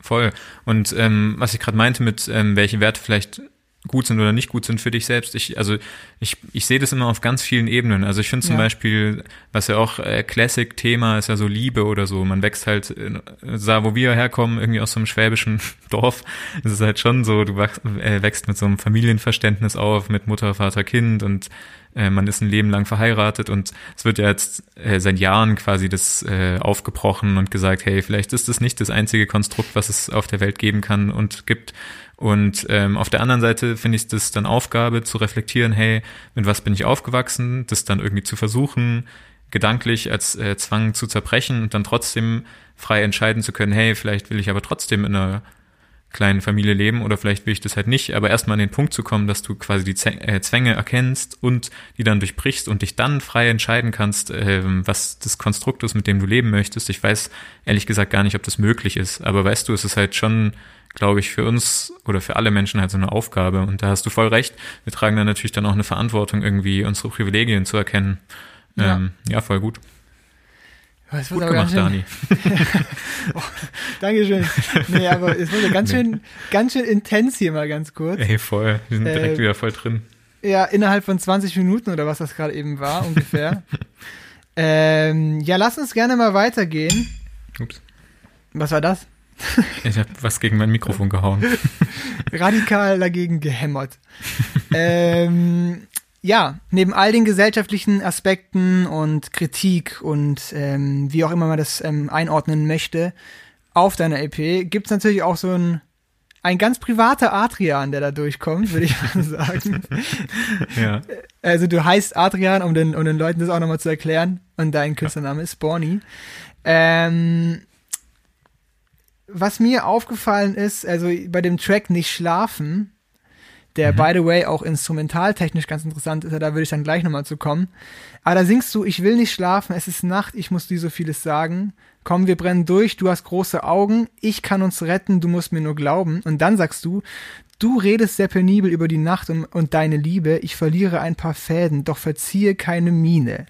Voll. Und ähm, was ich gerade meinte mit, ähm, welche Werte vielleicht gut sind oder nicht gut sind für dich selbst. Ich, also ich, ich sehe das immer auf ganz vielen Ebenen. Also ich finde zum Ja. Beispiel, was ja auch äh, Classic-Thema ist ja so Liebe oder so. Man wächst halt, in, da wo wir herkommen, irgendwie aus so einem schwäbischen Dorf, ist es halt schon so, du wachst, äh, wächst mit so einem Familienverständnis auf, mit Mutter, Vater, Kind und äh, man ist ein Leben lang verheiratet und es wird ja jetzt äh, seit Jahren quasi das äh, aufgebrochen und gesagt, hey, vielleicht ist das nicht das einzige Konstrukt, was es auf der Welt geben kann und gibt. Und ähm, auf der anderen Seite finde ich das dann Aufgabe zu reflektieren, hey, mit was bin ich aufgewachsen, das dann irgendwie zu versuchen, gedanklich als äh, Zwang zu zerbrechen und dann trotzdem frei entscheiden zu können, hey, vielleicht will ich aber trotzdem in einer kleinen Familie leben oder vielleicht will ich das halt nicht, aber erstmal an den Punkt zu kommen, dass du quasi die äh, Zwänge erkennst und die dann durchbrichst und dich dann frei entscheiden kannst, ähm, was das Konstrukt ist, mit dem du leben möchtest. Ich weiß ehrlich gesagt gar nicht, ob das möglich ist, aber weißt du, es ist halt schon, glaube ich, für uns oder für alle Menschen halt so eine Aufgabe und da hast du voll recht. Wir tragen dann natürlich dann auch eine Verantwortung, irgendwie unsere Privilegien zu erkennen. Ja. Ähm, ja, voll gut. Es Gut gemacht, schön, Dani. Dankeschön. Nee, aber es wurde ganz schön, ganz schön intens hier mal ganz kurz. Ey, voll. Wir sind direkt Äh, wieder voll drin. Ja, innerhalb von 20 Minuten oder was das gerade eben war, ungefähr. ähm, ja, lass uns gerne mal weitergehen. Ups. Was war das? Ich habe was gegen mein Mikrofon gehauen. radikal dagegen gehämmert. ähm, ja, neben all den gesellschaftlichen Aspekten und Kritik und ähm, wie auch immer man das ähm, einordnen möchte, auf deiner EP gibt's natürlich auch so ein, ein ganz privater Adrian, der da durchkommt, würde ich mal sagen. ja. Also du heißt Adrian, um den, um den Leuten das auch nochmal zu erklären. Und dein Künstlername ist Borny. Ähm, was mir aufgefallen ist, also bei dem Track Nicht schlafen, der by the way auch instrumentaltechnisch ganz interessant ist, da würde ich dann gleich nochmal zu kommen. Aber da singst du, ich will nicht schlafen, es ist Nacht, ich muss dir so vieles sagen. Komm, wir brennen durch, du hast große Augen, ich kann uns retten, du musst mir nur glauben. Und dann sagst du, du redest sehr penibel über die Nacht und, und deine Liebe, ich verliere ein paar Fäden, doch verziehe keine Miene.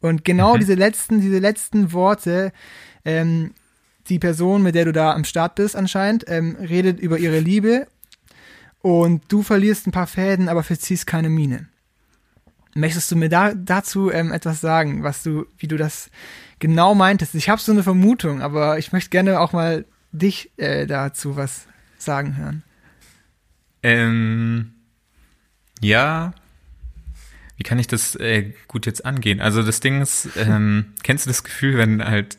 Und genau Mhm. diese letzten, diese letzten Worte, ähm, die Person, mit der du da am Start bist anscheinend, ähm, redet über ihre Liebe und du verlierst ein paar Fäden, aber verziehst keine Miene. Möchtest du mir da dazu ähm, etwas sagen, was du, wie du das genau meintest? Ich habe so eine Vermutung, aber ich möchte gerne auch mal dich äh, dazu was sagen hören. Ähm, ja. Wie kann ich das äh, gut jetzt angehen? Also das Ding ist, ähm, kennst du das Gefühl, wenn halt,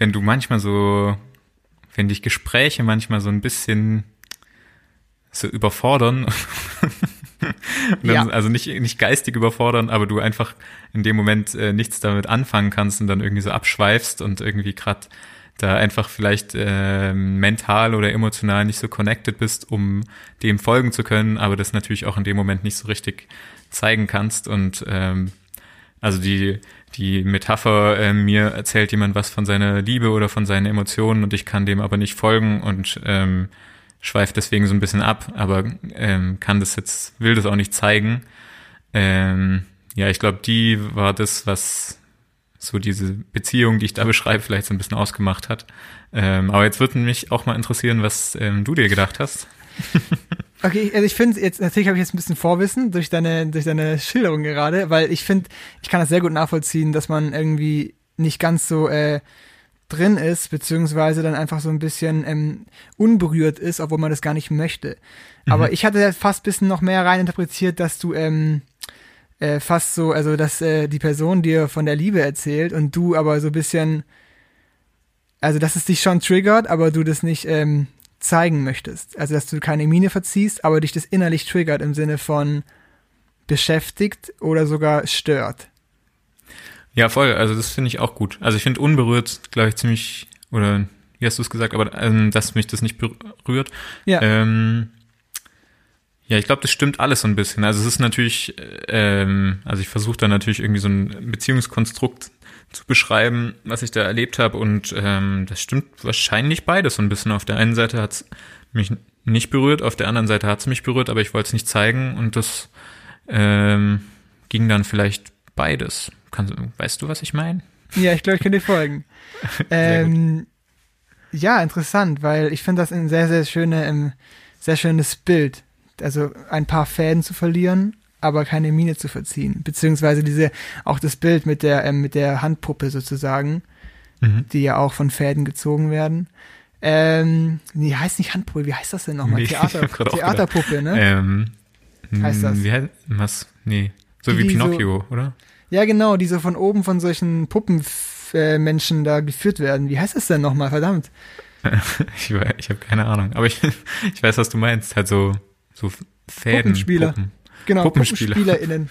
wenn du manchmal so, wenn dich Gespräche manchmal so ein bisschen so überfordern, dann, Ja. also nicht, nicht geistig überfordern, aber du einfach in dem Moment äh, nichts damit anfangen kannst und dann irgendwie so abschweifst und irgendwie gerade da einfach vielleicht äh, mental oder emotional nicht so connected bist, um dem folgen zu können, aber das natürlich auch in dem Moment nicht so richtig zeigen kannst. Und ähm, also die, die Metapher, äh, mir erzählt jemand was von seiner Liebe oder von seinen Emotionen und ich kann dem aber nicht folgen und ähm, schweift deswegen so ein bisschen ab, aber ähm, kann das jetzt, will das auch nicht zeigen. Ähm, ja, ich glaube, die war das, was so diese Beziehung, die ich da beschreibe, vielleicht so ein bisschen ausgemacht hat. Ähm, aber jetzt würde mich auch mal interessieren, was ähm, du dir gedacht hast. Okay, also ich finde jetzt, natürlich habe ich jetzt ein bisschen Vorwissen durch deine, durch deine Schilderung gerade, weil ich finde, ich kann das sehr gut nachvollziehen, dass man irgendwie nicht ganz so äh, drin ist, beziehungsweise dann einfach so ein bisschen ähm, unberührt ist, obwohl man das gar nicht möchte. Aber ich hatte fast bisschen noch mehr rein interpretiert, dass du ähm, äh, fast so, also dass äh, die Person dir von der Liebe erzählt und du aber so ein bisschen, also dass es dich schon triggert, aber du das nicht ähm, zeigen möchtest. Also dass du keine Miene verziehst, aber dich das innerlich triggert im Sinne von beschäftigt oder sogar stört. Ja, voll. Also das finde ich auch gut. Also ich finde unberührt, glaube ich, ziemlich, oder wie hast du es gesagt, aber ähm, dass mich das nicht berührt. Ja. Ähm, ja, ich glaube, das stimmt alles so ein bisschen. Also es ist natürlich, äh, ähm, also ich versuche da natürlich irgendwie so ein Beziehungskonstrukt zu beschreiben, was ich da erlebt habe und ähm, das stimmt wahrscheinlich beides so ein bisschen. Auf der einen Seite hat es mich nicht berührt, auf der anderen Seite hat es mich berührt, aber ich wollte es nicht zeigen und das ähm, ging dann vielleicht beides. Kannst, weißt du, was ich meine? Ja, ich glaube, ich kann dir folgen. ähm, ja, interessant, weil ich finde das ein sehr, sehr schöne, ähm, sehr schönes Bild also ein paar Fäden zu verlieren, aber keine Miene zu verziehen. Beziehungsweise diese, auch das Bild mit der, ähm, mit der Handpuppe sozusagen, Mhm. die ja auch von Fäden gezogen werden. Ähm, nee, heißt nicht Handpuppe, wie heißt das denn nochmal? Nee, Theater, Theaterpuppe, ne? Ähm, Heißt das? Wie heißt, was? Nee. So Die, wie die so- Pinocchio, oder? Ja, genau, die so von oben von solchen Puppenmenschen da geführt werden. Wie heißt das denn nochmal? Verdammt. Ich, ich habe keine Ahnung. Aber ich, ich weiß, was du meinst. Halt so, so Fäden. Puppenspieler. Puppen. Genau, Puppenspieler. PuppenspielerInnen.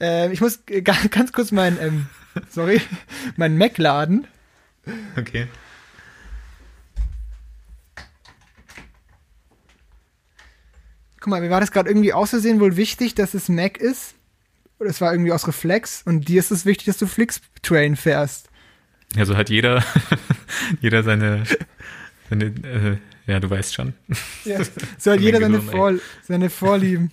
ähm, ich muss äh, ga- ganz kurz mein, ähm, sorry, mein Mac laden. Okay. Guck mal, mir war das gerade irgendwie aus Versehen wohl wichtig, dass es Mac ist. Oder es war irgendwie aus Reflex. Und dir ist es wichtig, dass du Flix-Train fährst. Ja, so hat jeder, jeder seine, seine äh, ja, du weißt schon. Ja, so hat jeder seine. Vor seine Vorlieben.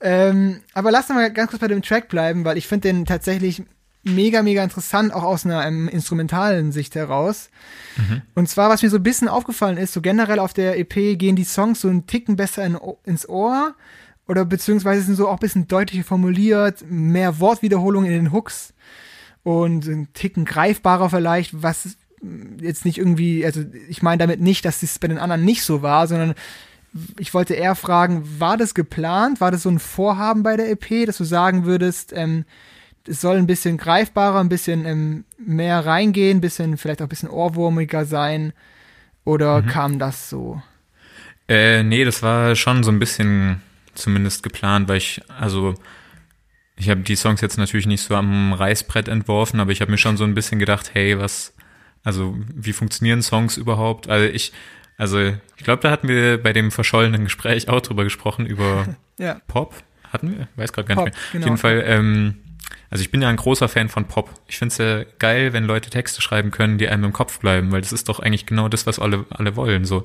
Ähm, aber lass uns mal ganz kurz bei dem Track bleiben, weil ich finde den tatsächlich mega, mega interessant, auch aus einer ähm, instrumentalen Sicht heraus. Und zwar, was mir so ein bisschen aufgefallen ist, so generell auf der EP gehen die Songs so einen Ticken besser in, ins Ohr oder beziehungsweise sind so auch ein bisschen deutlicher formuliert, mehr Wortwiederholung in den Hooks und ein Ticken greifbarer vielleicht, was jetzt nicht irgendwie, also ich meine damit nicht, dass es bei den anderen nicht so war, sondern ich wollte eher fragen, war das geplant? War das so ein Vorhaben bei der EP, dass du sagen würdest, ähm, es soll ein bisschen greifbarer, ein bisschen ähm, mehr reingehen, ein bisschen, vielleicht auch ein bisschen ohrwurmiger sein? Oder kam das so? Äh, nee, das war schon so ein bisschen zumindest geplant, weil ich, also ich habe die Songs jetzt natürlich nicht so am Reißbrett entworfen, aber ich habe mir schon so ein bisschen gedacht, hey, was, also wie funktionieren Songs überhaupt? Also ich, also ich glaube, da hatten wir bei dem verschollenen Gespräch auch drüber gesprochen, über Ja. Pop. Hatten wir? Weiß gerade gar Pop, nicht mehr. genau. Auf jeden Fall, ähm, also ich bin ja ein großer Fan von Pop. Ich finde es ja geil, wenn Leute Texte schreiben können, die einem im Kopf bleiben, weil das ist doch eigentlich genau das, was alle, alle wollen. so.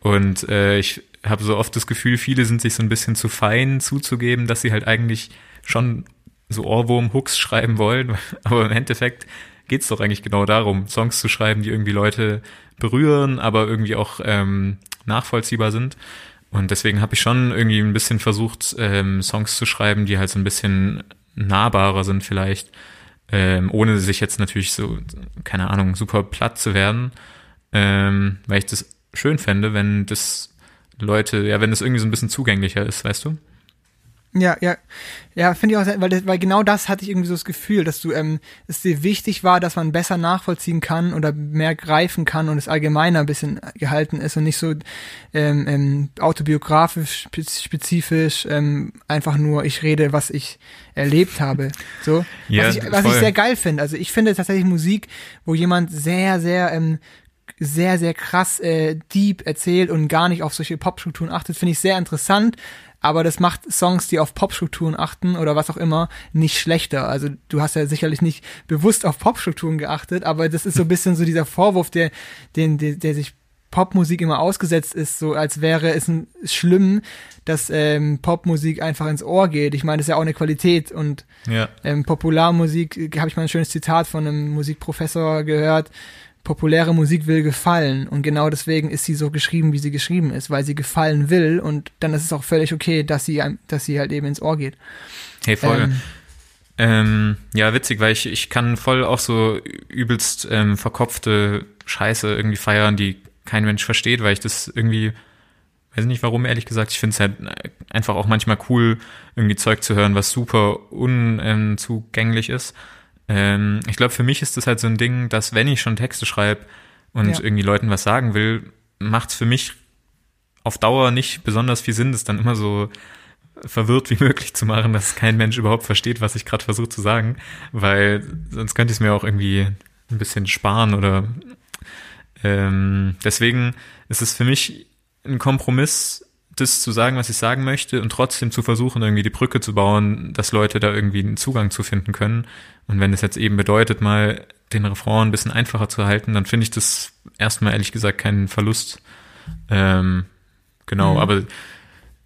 Und äh, ich habe so oft das Gefühl, viele sind sich so ein bisschen zu fein zuzugeben, dass sie halt eigentlich schon so Ohrwurm-Hooks schreiben wollen. Aber im Endeffekt geht's doch eigentlich genau darum, Songs zu schreiben, die irgendwie Leute berühren, aber irgendwie auch ähm, nachvollziehbar sind. Und deswegen habe ich schon irgendwie ein bisschen versucht, ähm, Songs zu schreiben, die halt so ein bisschen nahbarer sind vielleicht, ähm, ohne sich jetzt natürlich so, keine Ahnung, super platt zu werden, ähm, weil ich das schön fände, wenn das Leute, ja, wenn das irgendwie so ein bisschen zugänglicher ist, weißt du? Ja, ja, ja, finde ich auch, sehr- weil, das, weil genau das hatte ich irgendwie so das Gefühl, dass du, ähm, es dir wichtig war, dass man besser nachvollziehen kann oder mehr greifen kann und es allgemeiner ein bisschen gehalten ist und nicht so ähm, ähm, autobiografisch, spe- spezifisch, ähm, einfach nur, ich rede, was ich erlebt habe. So, Ja, was ich, was ich sehr geil finde. Also ich finde tatsächlich Musik, wo jemand sehr, sehr ähm, sehr, sehr krass äh, deep erzählt und gar nicht auf solche Popstrukturen achtet, finde ich sehr interessant. Aber das macht Songs, die auf Popstrukturen achten oder was auch immer, nicht schlechter. Also du hast ja sicherlich nicht bewusst auf Popstrukturen geachtet, aber das ist so ein bisschen so dieser Vorwurf, der, den, der, der sich Popmusik immer ausgesetzt ist, so als wäre es ein, schlimm, dass ähm, Popmusik einfach ins Ohr geht. Ich meine, das ist ja auch eine Qualität und Ja. ähm, Popularmusik, äh, habe ich mal ein schönes Zitat von einem Musikprofessor gehört. Populäre Musik will gefallen und genau deswegen ist sie so geschrieben, wie sie geschrieben ist, weil sie gefallen will und dann ist es auch völlig okay, dass sie, dass sie halt eben ins Ohr geht. Hey, voll. Ähm, Ähm, ja, witzig, weil ich, ich kann voll auch so übelst ähm, verkopfte Scheiße irgendwie feiern, die kein Mensch versteht, weil ich das irgendwie, weiß nicht warum, ehrlich gesagt, ich finde es halt einfach auch manchmal cool, irgendwie Zeug zu hören, was super unzugänglich ist. Ähm, ich glaube, für mich ist das halt so ein Ding, dass wenn ich schon Texte schreibe und Ja. irgendwie Leuten was sagen will, macht es für mich auf Dauer nicht besonders viel Sinn, das dann immer so verwirrt wie möglich zu machen, dass kein Mensch überhaupt versteht, was ich gerade versuche zu sagen, weil sonst könnte ich es mir auch irgendwie ein bisschen sparen oder ähm, deswegen ist es für mich ein Kompromiss, das zu sagen, was ich sagen möchte und trotzdem zu versuchen, irgendwie die Brücke zu bauen, dass Leute da irgendwie einen Zugang zu finden können. Und wenn es jetzt eben bedeutet, mal den Refrain ein bisschen einfacher zu halten, dann finde ich das erstmal ehrlich gesagt keinen Verlust. Ähm, genau, Mhm. aber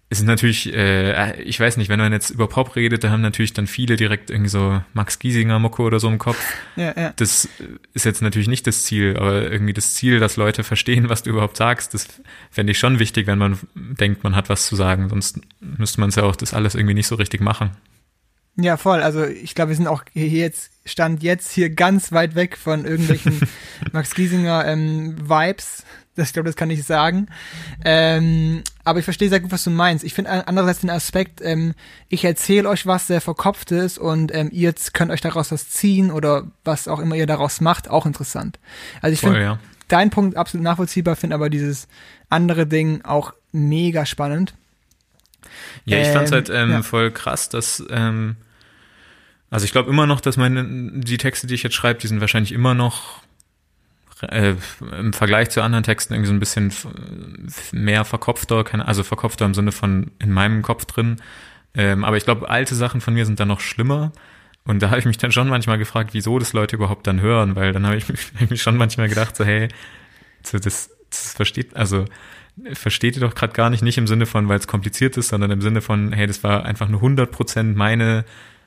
es ist natürlich, äh, ich weiß nicht, wenn man jetzt über Pop redet, da haben natürlich dann viele direkt irgendwie so Max Giesinger Mucke oder so im Kopf. Ja, ja. Das ist jetzt natürlich nicht das Ziel, aber irgendwie das Ziel, dass Leute verstehen, was du überhaupt sagst, das fände ich schon wichtig, wenn man denkt, man hat was zu sagen. Sonst müsste man es ja auch das alles irgendwie nicht so richtig machen. Ja, voll. Also ich glaube, wir sind auch hier jetzt, stand jetzt hier ganz weit weg von irgendwelchen Max Giesinger ähm, Vibes. Das, ich glaube, das kann ich sagen. Ähm, aber ich verstehe sehr gut, was du meinst. Ich finde andererseits den Aspekt, ähm, ich erzähle euch was sehr verkopftes und ähm, ihr könnt euch daraus was ziehen oder was auch immer ihr daraus macht, auch interessant. Also ich finde ja. deinen Punkt absolut nachvollziehbar, finde aber dieses andere Ding auch mega spannend. Ja, ich fand's Ähm, halt ähm, ja. voll krass, dass ähm, also ich glaube immer noch, dass meine die Texte, die ich jetzt schreibe, die sind wahrscheinlich immer noch äh, im Vergleich zu anderen Texten irgendwie so ein bisschen mehr verkopfter, keine, also verkopfter im Sinne von in meinem Kopf drin. Ähm, aber ich glaube, alte Sachen von mir sind dann noch schlimmer. Und da habe ich mich dann schon manchmal gefragt, wieso das Leute überhaupt dann hören, weil dann habe ich, mich- hab ich mich schon manchmal gedacht, so hey, so das, das versteht, also versteht ihr doch gerade gar nicht, nicht im Sinne von, weil es kompliziert ist, sondern im Sinne von, hey, das war einfach nur 100% meine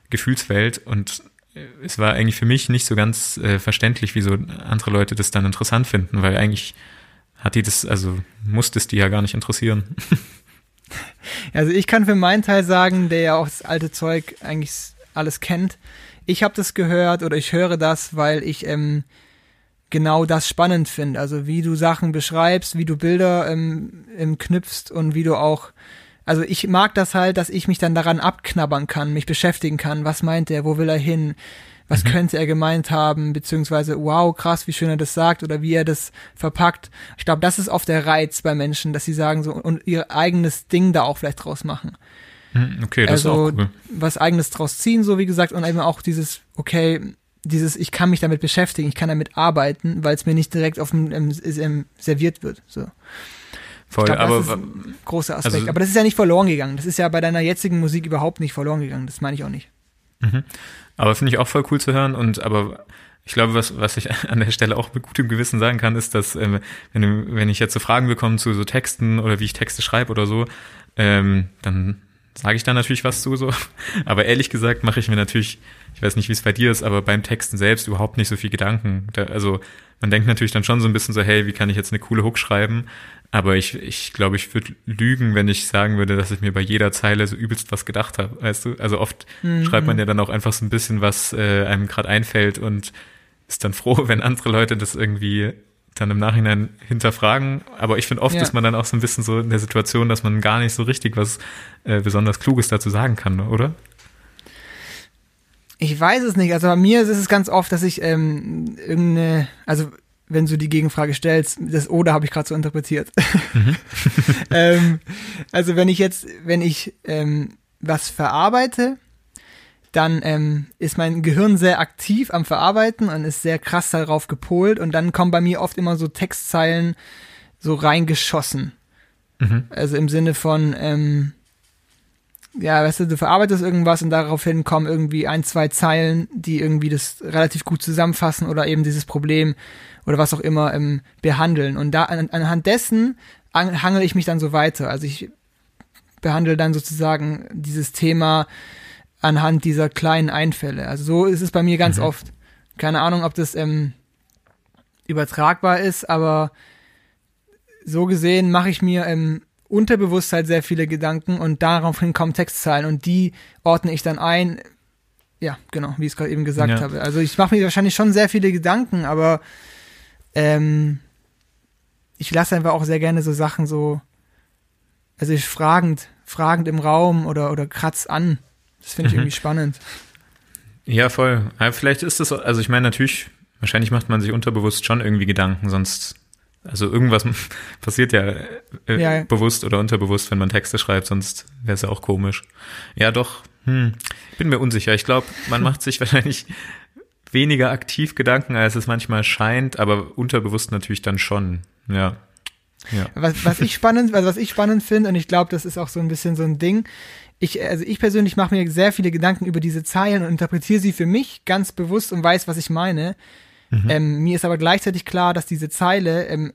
Gefühlswelt und äh, es war eigentlich für mich nicht so ganz äh, verständlich, wieso andere Leute das dann interessant finden, weil eigentlich hat die das, also musste es die ja gar nicht interessieren. Also ich kann für meinen Teil sagen, der ja auch das alte Zeug eigentlich alles kennt. Ich habe das gehört oder ich höre das, weil ich ähm, genau das spannend finde. Also wie du Sachen beschreibst, wie du Bilder ähm, ähm, knüpfst und wie du auch also ich mag das halt, dass ich mich dann daran abknabbern kann, mich beschäftigen kann. Was meint er? Wo will er hin? Was könnte er gemeint haben? Beziehungsweise, wow, krass, wie schön er das sagt oder wie er das verpackt. Ich glaube, das ist oft der Reiz bei Menschen, dass sie sagen so und ihr eigenes Ding da auch vielleicht draus machen. Hm, Okay, das also ist auch cool. was eigenes draus ziehen, so wie gesagt, und eben auch dieses, okay, dieses, ich kann mich damit beschäftigen, ich kann damit arbeiten, weil es mir nicht direkt auf dem ähm, ähm, serviert wird. So. Voll, glaub, aber das ist ein großer Aspekt. also- aber das ist ja nicht verloren gegangen. Das ist ja bei deiner jetzigen Musik überhaupt nicht verloren gegangen. Das meine ich auch nicht. Aber finde ich auch voll cool zu hören und aber ich glaube, was, was ich an der Stelle auch mit gutem Gewissen sagen kann, ist, dass ähm, wenn, wenn ich jetzt so Fragen bekomme zu so Texten oder wie ich Texte schreibe oder so, ähm, dann sage ich da natürlich was zu so. Aber ehrlich gesagt mache ich mir natürlich, ich weiß nicht, wie es bei dir ist, aber beim Texten selbst überhaupt nicht so viel Gedanken. Da, also man denkt natürlich dann schon so ein bisschen so, hey, wie kann ich jetzt eine coole Hook schreiben? Aber ich, ich glaube, ich würde lügen, wenn ich sagen würde, dass ich mir bei jeder Zeile so übelst was gedacht habe. Weißt du? Also oft schreibt man ja dann auch einfach so ein bisschen, was äh, einem gerade einfällt und ist dann froh, wenn andere Leute das irgendwie dann im Nachhinein hinterfragen. Aber ich finde, oft Ja. ist man dann auch so ein bisschen so in der Situation, dass man gar nicht so richtig was äh, besonders Kluges dazu sagen kann, oder? Ich weiß es nicht. Also bei mir ist es ganz oft, dass ich ähm, irgendeine, also wenn du die Gegenfrage stellst, das Oder habe ich gerade so interpretiert. ähm, also wenn ich jetzt, wenn ich ähm, was verarbeite, dann ähm, ist mein Gehirn sehr aktiv am Verarbeiten und ist sehr krass darauf gepolt und dann kommen bei mir oft immer so Textzeilen so reingeschossen. Also im Sinne von, ähm, ja, weißt du, du verarbeitest irgendwas und daraufhin kommen irgendwie ein, zwei Zeilen, die irgendwie das relativ gut zusammenfassen oder eben dieses Problem oder was auch immer ähm, behandeln. Und da an, anhand dessen an, hangel ich mich dann so weiter. Also ich behandle dann sozusagen dieses Thema anhand dieser kleinen Einfälle. Also so ist es bei mir ganz oft. Keine Ahnung, ob das ähm, übertragbar ist, aber so gesehen mache ich mir im Unterbewusstsein sehr viele Gedanken und daraufhin kommen Textzeilen und die ordne ich dann ein. Ja, genau, wie ich es gerade eben gesagt Ja. habe. Also ich mache mir wahrscheinlich schon sehr viele Gedanken, aber ähm, ich lasse einfach auch sehr gerne so Sachen so, also ich fragend, fragend im Raum oder, oder kratz an. Das finde ich Mhm. irgendwie spannend. Ja, voll. Aber vielleicht ist es, also ich meine natürlich, wahrscheinlich macht man sich unterbewusst schon irgendwie Gedanken, sonst, also irgendwas passiert ja, äh, Ja, bewusst oder unterbewusst, wenn man Texte schreibt, sonst wäre es ja auch komisch. Ja, doch, hm, ich bin mir unsicher. Ich glaube, man macht sich wahrscheinlich weniger aktiv Gedanken, als es manchmal scheint, aber unterbewusst natürlich dann schon. Ja. Ja. Was, was ich spannend, also was ich spannend finde, und ich glaube, das ist auch so ein bisschen so ein Ding. Ich, also ich persönlich mache mir sehr viele Gedanken über diese Zeilen und interpretiere sie für mich ganz bewusst und weiß, was ich meine. Ähm, mir ist aber gleichzeitig klar, dass diese Zeile ähm,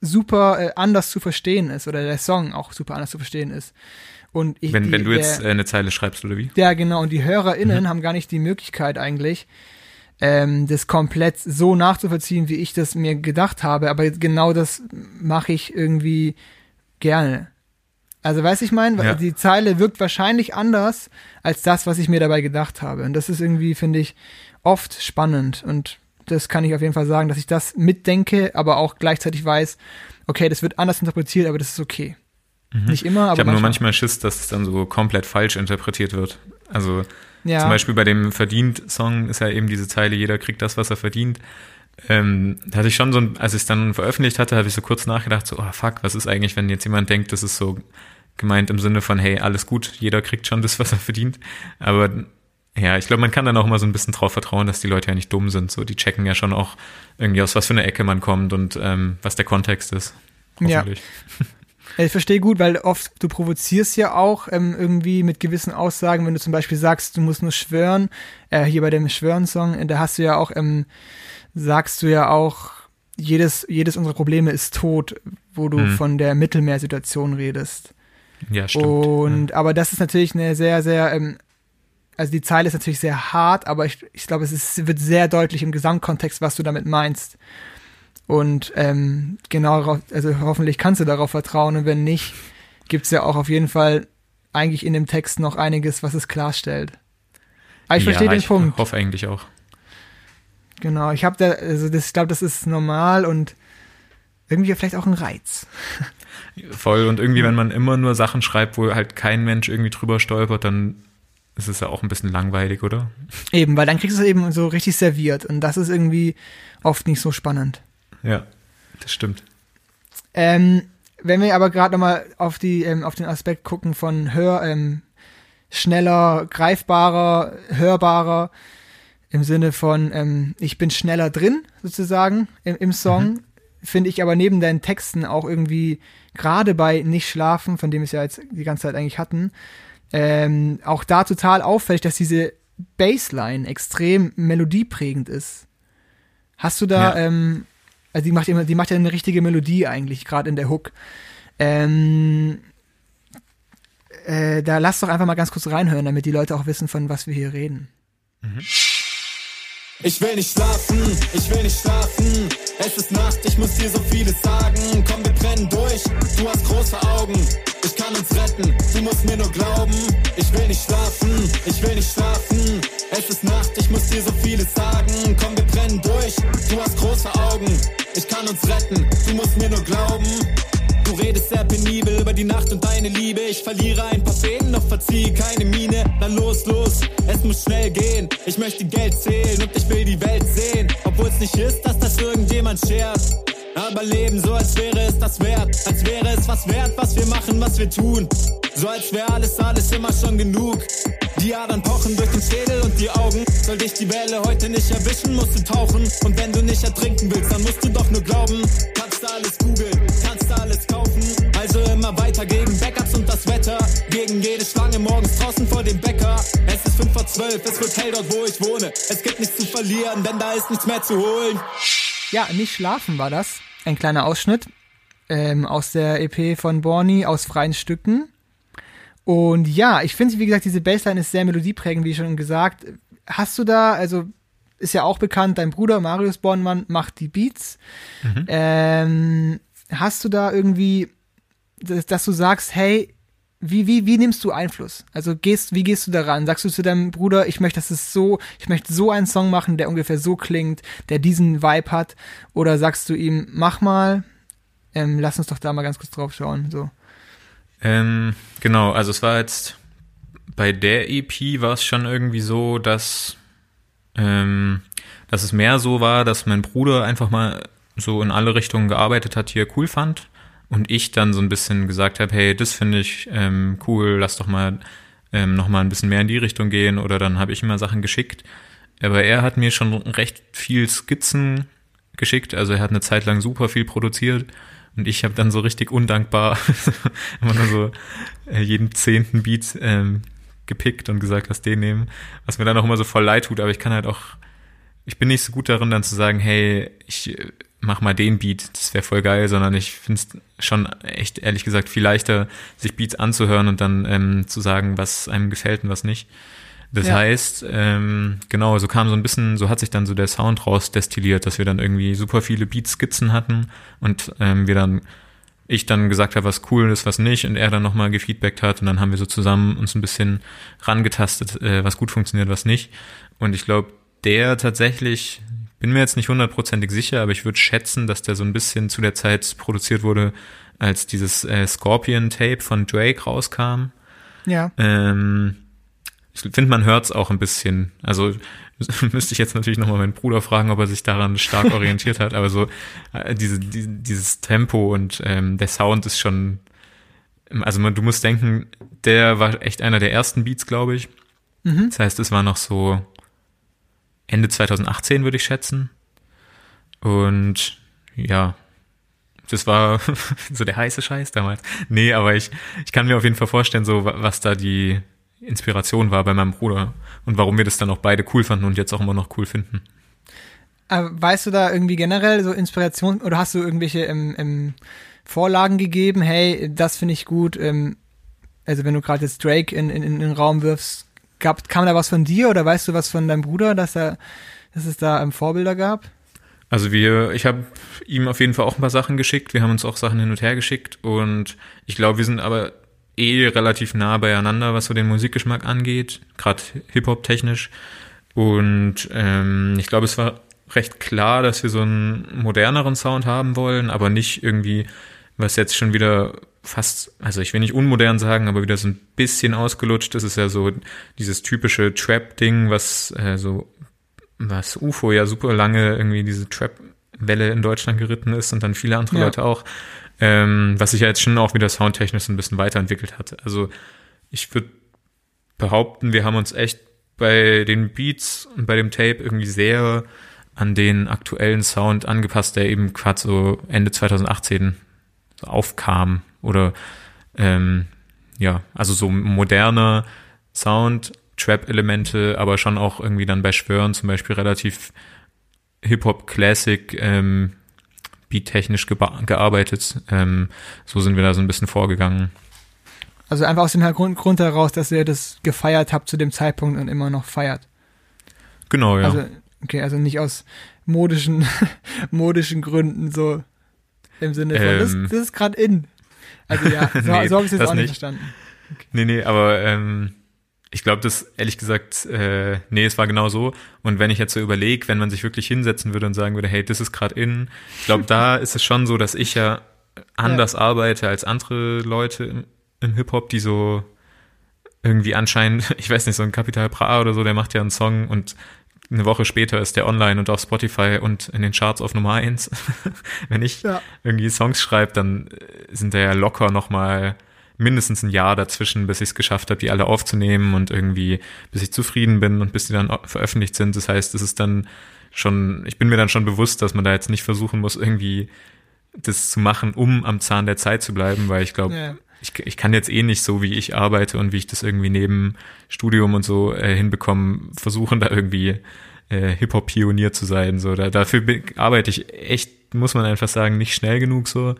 super äh, anders zu verstehen ist oder der Song auch super anders zu verstehen ist. Und ich, Wenn, die, wenn du jetzt der, äh, eine Zeile schreibst oder wie? ja, genau. Und die HörerInnen haben gar nicht die Möglichkeit eigentlich, ähm, das komplett so nachzuvollziehen, wie ich das mir gedacht habe. Aber genau das mache ich irgendwie gerne. Also, weiß ich meine, Ja. die Zeile wirkt wahrscheinlich anders als das, was ich mir dabei gedacht habe. Und das ist irgendwie, finde ich, oft spannend. Und das kann ich auf jeden Fall sagen, dass ich das mitdenke, aber auch gleichzeitig weiß, okay, das wird anders interpretiert, aber das ist okay. Nicht immer, aber Mhm. Ich habe nur manchmal. manchmal Schiss, dass es dann so komplett falsch interpretiert wird. Also Ja. zum Beispiel bei dem Verdient-Song ist ja eben diese Zeile, jeder kriegt das, was er verdient. Ähm, da hatte ich schon so ein, als ich es dann veröffentlicht hatte, habe ich so kurz nachgedacht, so, oh fuck, was ist eigentlich, wenn jetzt jemand denkt, das ist so gemeint im Sinne von, hey, alles gut, jeder kriegt schon das, was er verdient. Aber ja, ich glaube, man kann dann auch mal so ein bisschen drauf vertrauen, dass die Leute ja nicht dumm sind. So, die checken ja schon auch irgendwie aus was für eine Ecke man kommt und ähm, was der Kontext ist. Ja. Ich verstehe gut, weil oft du provozierst ja auch ähm, irgendwie mit gewissen Aussagen, wenn du zum Beispiel sagst, du musst nur schwören, äh, hier bei dem Schwören-Song, äh, da hast du ja auch, ähm, sagst du ja auch, jedes, jedes unserer Probleme ist tot, wo du Mhm. von der Mittelmeersituation redest. Ja, stimmt. Und aber das ist natürlich eine sehr, sehr, ähm, also die Zeile ist natürlich sehr hart, aber ich, ich glaube, es ist, wird sehr deutlich im Gesamtkontext, was du damit meinst. Und ähm, genau, also hoffentlich kannst du darauf vertrauen und wenn nicht, gibt's ja auch auf jeden Fall eigentlich in dem Text noch einiges, was es klarstellt. Aber ich ja, verstehe den ich Punkt. hoffe eigentlich auch. Genau, ich habe da, also das, ich glaube, das ist normal und irgendwie vielleicht auch ein Reiz. Voll. Und irgendwie, wenn man immer nur Sachen schreibt, wo halt kein Mensch irgendwie drüber stolpert, dann ist es ja auch ein bisschen langweilig, oder? Eben, weil dann kriegst du es eben so richtig serviert und das ist irgendwie oft nicht so spannend. Ja, das stimmt. Ähm, wenn wir aber gerade nochmal auf die, ähm, auf den Aspekt gucken von hör, ähm, schneller, greifbarer, hörbarer, im Sinne von, ähm, ich bin schneller drin, sozusagen, im, im Song, finde ich aber neben deinen Texten auch irgendwie, gerade bei Nicht schlafen, von dem wir es ja jetzt die ganze Zeit eigentlich hatten, ähm, auch da total auffällig, dass diese Bassline extrem melodieprägend ist. Hast du da, Ja. ähm, also die macht immer, die macht ja eine richtige Melodie eigentlich, gerade in der Hook. Ähm, äh, da lass doch einfach mal ganz kurz reinhören, damit die Leute auch wissen, von was wir hier reden. Ich will nicht schlafen, ich will nicht schlafen. Es ist Nacht, ich muss dir so vieles sagen. Komm, wir brennen durch, du hast große Augen. Ich kann uns retten, du musst mir nur glauben. Ich will nicht schlafen, ich will nicht schlafen. Es ist Nacht, ich muss dir so vieles sagen. Komm, wir brennen durch, du hast große Augen. Ich kann uns retten, du musst mir nur glauben. Du redest sehr penibel über die Nacht und deine Liebe. Ich verliere ein paar Fäden, doch verziehe keine Miene. Na los, los, es muss schnell gehen. Ich möchte Geld zählen und ich will die Welt sehen. Obwohl es nicht ist, dass das irgendjemand schert. Aber leben so, als wäre es das wert. Als wäre es was wert, was wir machen, was wir tun. So als wäre alles, alles immer schon genug. Die Adern pochen durch den Schädel und die Augen. Soll dich die Welle heute nicht erwischen, musst du tauchen. Und wenn du nicht ertrinken willst, dann musst du doch nur glauben. Kannst du alles googeln, kannst du alles kaufen. Also immer weiter gegen Backups und das Wetter. Gegen jede Schlange morgens draußen vor dem Bäcker. Es ist 5 vor 12, es wird hell dort, wo ich wohne. Es gibt nichts zu verlieren, denn da ist nichts mehr zu holen. Ja, nicht schlafen war das. Ein kleiner Ausschnitt ähm, aus der EP von Borny aus freien Stücken. Und ja, ich finde, wie gesagt, diese Bassline ist sehr melodieprägend, wie schon gesagt. Hast du da, also ist ja auch bekannt, dein Bruder Marius Bornmann macht die Beats. Ähm, hast du da irgendwie, dass, dass du sagst, hey, wie, wie, wie nimmst du Einfluss? Also gehst, wie gehst du daran? Sagst du zu deinem Bruder, ich möchte, dass es so, ich möchte so einen Song machen, der ungefähr so klingt, der diesen Vibe hat? Oder sagst du ihm, mach mal, ähm, lass uns doch da mal ganz kurz drauf schauen, so. Ähm, genau, also es war jetzt bei der EP war es schon irgendwie so, dass, ähm, dass es mehr so war, dass mein Bruder einfach mal so in alle Richtungen gearbeitet hat, die er cool fand. Und ich dann so ein bisschen gesagt habe, hey, das finde ich ähm, cool, lass doch mal ähm, noch mal ein bisschen mehr in die Richtung gehen. Oder dann habe ich immer Sachen geschickt. Aber er hat mir schon recht viel Skizzen geschickt. Also er hat eine Zeit lang super viel produziert. Und ich habe dann so richtig undankbar immer nur so äh, jeden zehnten Beat ähm, gepickt und gesagt, lass den nehmen. Was mir dann auch immer so voll leid tut, aber ich kann halt auch, ich bin nicht so gut darin, dann zu sagen, hey, ich mach mal den Beat, das wäre voll geil, sondern ich finde es schon echt, ehrlich gesagt, viel leichter, sich Beats anzuhören und dann ähm, zu sagen, was einem gefällt und was nicht. Das Ja. heißt, ähm, genau, so kam so ein bisschen, so hat sich dann so der Sound rausdestilliert, dass wir dann irgendwie super viele Beatskizzen hatten und ähm, wir dann, ich dann gesagt habe, was cool ist, was nicht und er dann nochmal gefeedbackt hat und dann haben wir so zusammen uns ein bisschen rangetastet, äh, was gut funktioniert, was nicht. Und ich glaube, der tatsächlich, bin mir jetzt nicht hundertprozentig sicher, aber ich würde schätzen, dass der so ein bisschen zu der Zeit produziert wurde, als dieses äh, Scorpion-Tape von Drake rauskam. Ja. Ähm, ich finde, man hört's auch ein bisschen. Also müsste ich jetzt natürlich nochmal meinen Bruder fragen, ob er sich daran stark orientiert hat. Aber so äh, diese, die, dieses Tempo und ähm, der Sound ist schon. Also man, du musst denken, der war echt einer der ersten Beats, glaube ich. Das heißt, es war noch so Ende 2018, würde ich schätzen. Und ja, das war so der heiße Scheiß damals. Nee, aber ich, ich kann mir auf jeden Fall vorstellen, so wa- was da die Inspiration war bei meinem Bruder und warum wir das dann auch beide cool fanden und jetzt auch immer noch cool finden. Weißt du da irgendwie generell so Inspiration oder hast du irgendwelche ähm, ähm, Vorlagen gegeben? Hey, das finde ich gut. Ähm, also wenn du gerade jetzt Drake in, in, in den Raum wirfst, gab, kam da was von dir oder weißt du was von deinem Bruder, dass er, dass es da ähm, Vorbilder gab? Also wir, ich habe ihm auf jeden Fall auch ein paar Sachen geschickt. Wir haben uns auch Sachen hin und her geschickt und ich glaube, wir sind aber eh relativ nah beieinander, was so den Musikgeschmack angeht, gerade Hip-Hop technisch. Und ähm, ich glaube, es war recht klar, dass wir so einen moderneren Sound haben wollen, aber nicht irgendwie, was jetzt schon wieder fast, also ich will nicht unmodern sagen, aber wieder so ein bisschen ausgelutscht. Das ist ja so dieses typische Trap-Ding, was äh, so was UFO ja super lange irgendwie diese Trap-Welle in Deutschland geritten ist und dann viele andere Ja. Leute auch, ähm, was sich ja jetzt schon auch wieder soundtechnisch so ein bisschen weiterentwickelt hat. Also ich würde behaupten, wir haben uns echt bei den Beats und bei dem Tape irgendwie sehr an den aktuellen Sound angepasst, der eben gerade so Ende 2018 so aufkam oder ähm, ja, also so moderner Sound, Trap-Elemente, aber schon auch irgendwie dann bei Schwören zum Beispiel relativ Hip-Hop-Classic ähm, beattechnisch gearbeitet. Ähm, so sind wir da so ein bisschen vorgegangen. Also einfach aus dem Grund, Grund heraus, dass ihr das gefeiert habt zu dem Zeitpunkt und immer noch feiert. Genau, ja. Also, okay, also nicht aus modischen, modischen Gründen so im Sinne von, Ähm. das, das ist gerade in. Also ja, so, Nee, so habe ich es jetzt auch nicht nicht. verstanden. Nee, nee, aber ähm, ich glaube, das ehrlich gesagt, äh, nee, es war genau so. Und wenn ich jetzt so überlege, wenn man sich wirklich hinsetzen würde und sagen würde, hey, das ist gerade in, ich glaube, da ist es schon so, dass ich ja anders arbeite als andere Leute im, im Hip-Hop, die so irgendwie anscheinend, ich weiß nicht, so ein Capital Bra oder so, der macht ja einen Song und eine Woche später ist der online und auf Spotify und in den Charts auf Nummer eins. Wenn ich Ja. irgendwie Songs schreibe, dann äh, sind da ja locker noch mal mindestens ein Jahr dazwischen, bis ich es geschafft habe, die alle aufzunehmen und irgendwie, bis ich zufrieden bin und bis die dann veröffentlicht sind. Das heißt, es ist dann schon, ich bin mir dann schon bewusst, dass man da jetzt nicht versuchen muss, irgendwie das zu machen, um am Zahn der Zeit zu bleiben, weil ich glaube, Ja. Ich, ich kann jetzt eh nicht so, wie ich arbeite und wie ich das irgendwie neben Studium und so äh, hinbekomme, versuchen da irgendwie äh, Hip-Hop-Pionier zu sein. So, da, dafür arbeite ich echt, muss man einfach sagen, nicht schnell genug so.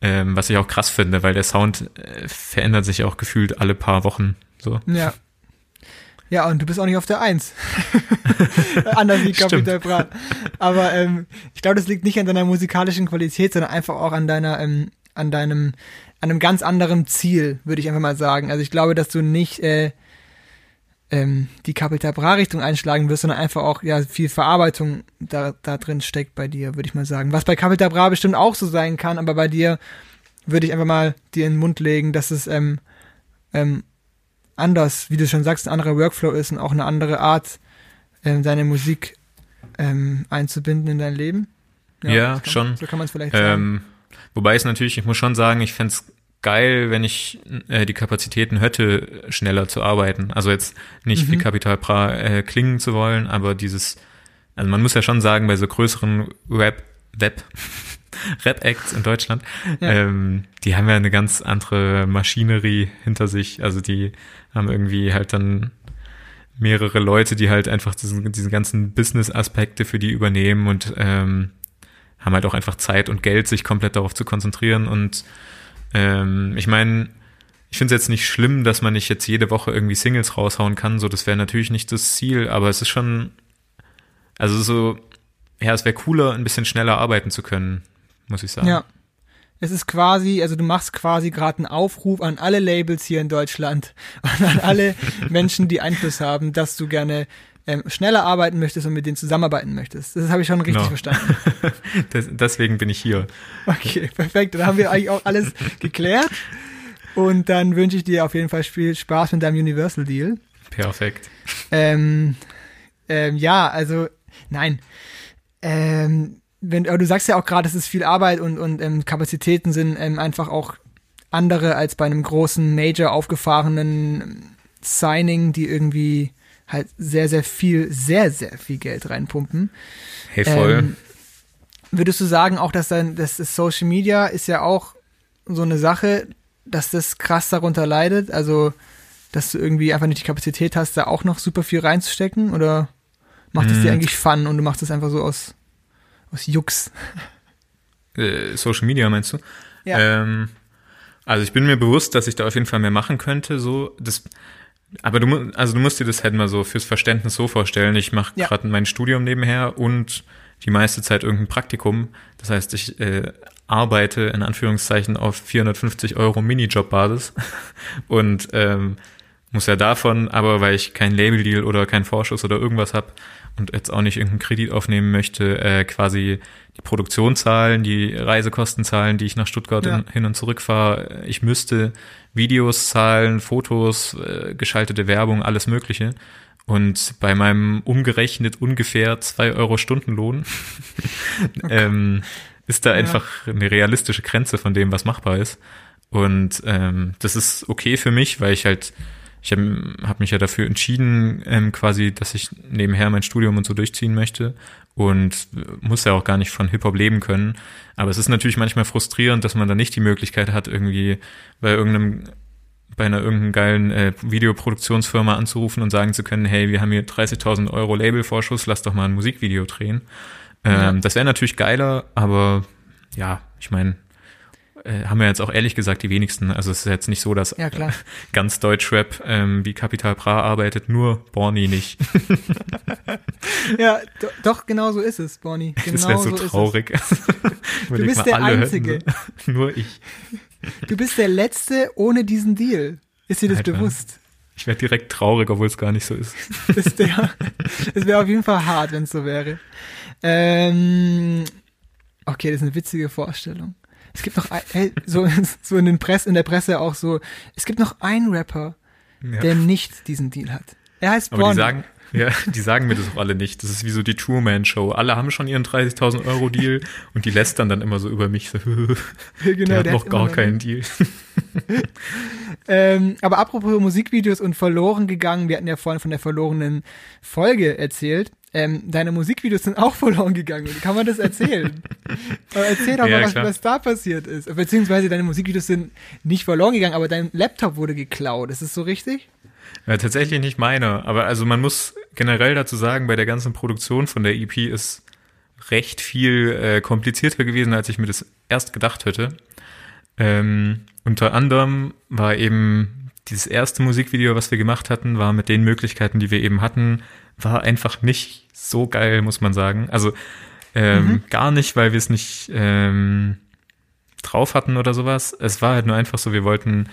Ähm, was ich auch krass finde, weil der Sound äh, verändert sich auch gefühlt alle paar Wochen. So. Ja. Ja, und du bist auch nicht auf der Eins. Anders wie. Capital Bra. Aber ähm, ich glaube, das liegt nicht an deiner musikalischen Qualität, sondern einfach auch an deiner, ähm, an deinem, an einem ganz anderen Ziel, würde ich einfach mal sagen. Also ich glaube, dass du nicht äh, ähm, die Capital Bra Richtung einschlagen wirst, sondern einfach auch ja viel Verarbeitung da, da drin steckt bei dir, würde ich mal sagen. Was bei Capital Bra bestimmt auch so sein kann, aber bei dir würde ich einfach mal dir in den Mund legen, dass es ähm, ähm, anders, wie du schon sagst, ein anderer Workflow ist und auch eine andere Art, ähm, deine Musik ähm, einzubinden in dein Leben. Ja, das kann, schon. So kann man es vielleicht sagen. Ähm, wobei es natürlich, ich muss schon sagen, ich fänd's geil, wenn ich äh, die Kapazitäten hätte, schneller zu arbeiten. Also jetzt nicht wie Capital Bra äh, klingen zu wollen, aber dieses, also man muss ja schon sagen, bei so größeren Rap, Web, Rap-Acts in Deutschland, Ja. ähm, die haben ja eine ganz andere Maschinerie hinter sich. Also die haben irgendwie halt dann mehrere Leute, die halt einfach diesen, diese ganzen Business-Aspekte für die übernehmen und ähm, haben halt auch einfach Zeit und Geld, sich komplett darauf zu konzentrieren. Und ähm, ich meine, ich finde es jetzt nicht schlimm, dass man nicht jetzt jede Woche irgendwie Singles raushauen kann. So, das wäre natürlich nicht das Ziel, aber es ist schon, also so, ja, es wäre cooler, ein bisschen schneller arbeiten zu können, muss ich sagen. Ja. Es ist quasi, also du machst quasi gerade einen Aufruf an alle Labels hier in Deutschland und an alle Menschen, die Einfluss haben, dass du gerne ähm, schneller arbeiten möchtest und mit denen zusammenarbeiten möchtest. Das habe ich schon richtig Genau. verstanden. Des, deswegen bin ich hier. Okay, perfekt. Dann haben wir eigentlich auch alles geklärt. Und dann wünsche ich dir auf jeden Fall viel Spaß mit deinem Universal Deal. Perfekt. Ähm, ähm, ja, also, nein. Ähm, wenn, aber du sagst ja auch gerade, es ist viel Arbeit und, und ähm, Kapazitäten sind ähm, einfach auch andere als bei einem großen Major aufgefahrenen Signing, die irgendwie halt sehr, sehr viel, sehr, sehr viel Geld reinpumpen. Hey, voll. Ähm, würdest du sagen auch, dass dann das Social Media ist ja auch so eine Sache, dass das krass darunter leidet? Also, dass du irgendwie einfach nicht die Kapazität hast, da auch noch super viel reinzustecken? Oder macht es dir Mm. eigentlich Fun und du machst es einfach so aus, aus Jux? äh, Social Media meinst du? Ja. Ähm, also ich bin mir bewusst, dass ich da auf jeden Fall mehr machen könnte. So, das, aber du, also du musst dir das halt mal so fürs Verständnis so vorstellen. Ich mache Ja. gerade mein Studium nebenher und die meiste Zeit irgendein Praktikum. Das heißt, ich äh, arbeite in Anführungszeichen auf 450 Euro Minijob-Basis und ähm, muss ja davon, aber weil ich kein Label-Deal oder keinen Vorschuss oder irgendwas habe und jetzt auch nicht irgendeinen Kredit aufnehmen möchte, äh, quasi die Produktion zahlen, die Reisekosten zahlen, die ich nach Stuttgart Ja. in, hin und zurück fahre. Ich müsste Videos zahlen, Fotos, äh, geschaltete Werbung, alles Mögliche. Und bei meinem umgerechnet ungefähr zwei Euro Stundenlohn ähm, ist da einfach eine realistische Grenze von dem, was machbar ist. Und ähm, das ist okay für mich, weil ich halt, ich habe hab mich ja dafür entschieden, ähm, quasi, dass ich nebenher mein Studium und so durchziehen möchte und muss ja auch gar nicht von Hip-Hop leben können. Aber es ist natürlich manchmal frustrierend, dass man da nicht die Möglichkeit hat, irgendwie bei irgendeinem bei einer irgendeinen geilen äh, Videoproduktionsfirma anzurufen und sagen zu können, hey, wir haben hier 30.000 Euro Labelvorschuss, lass doch mal ein Musikvideo drehen. Ähm, Ja. Das wäre natürlich geiler, aber ja, ich meine, äh, haben wir jetzt auch ehrlich gesagt die wenigsten. Also es ist jetzt nicht so, dass Ja, klar. ganz Deutschrap ähm, wie Capital Bra arbeitet, nur Borny nicht. Ja, do, doch, genau so ist es, Bonnie. Genau das wäre so ist traurig. Überleg bist der Einzige. so- Nur ich. es. Du bist der Letzte ohne diesen Deal. Ist dir das Alter. bewusst? Ich werde direkt traurig, obwohl es gar nicht so ist. Das wäre auf jeden Fall hart, wenn es so wäre. Ähm, okay, das ist eine witzige Vorstellung. Es gibt noch ein, hey, so, so in, den Press, in der Presse auch so, es gibt noch einen Rapper, Ja. der nicht diesen Deal hat. Er heißt Aber Bonnie. die sagen, ja, die sagen mir das auch alle nicht. Das ist wie so die Truman Show. Alle haben schon ihren 30.000 Euro Deal und die lästern dann immer so über mich. So, genau, der hat noch immer gar keinen Deal. Ähm, aber apropos Musikvideos und verloren gegangen, wir hatten ja vorhin von der verlorenen Folge erzählt. Ähm, deine Musikvideos sind auch verloren gegangen. Kann man das erzählen? aber erzähl doch Ja, mal, was, was da passiert ist. Beziehungsweise deine Musikvideos sind nicht verloren gegangen, aber dein Laptop wurde geklaut. Ist das so richtig? Ja, tatsächlich nicht meine. Aber also man muss generell dazu sagen, bei der ganzen Produktion von der EP ist recht viel äh, komplizierter gewesen, als ich mir das erst gedacht hätte. Ähm, unter anderem war eben dieses erste Musikvideo, was wir gemacht hatten, war mit den Möglichkeiten, die wir eben hatten, war einfach nicht so geil, muss man sagen. Also ähm, gar nicht, weil wir es nicht ähm, drauf hatten oder sowas. Es war halt nur einfach so, wir wollten,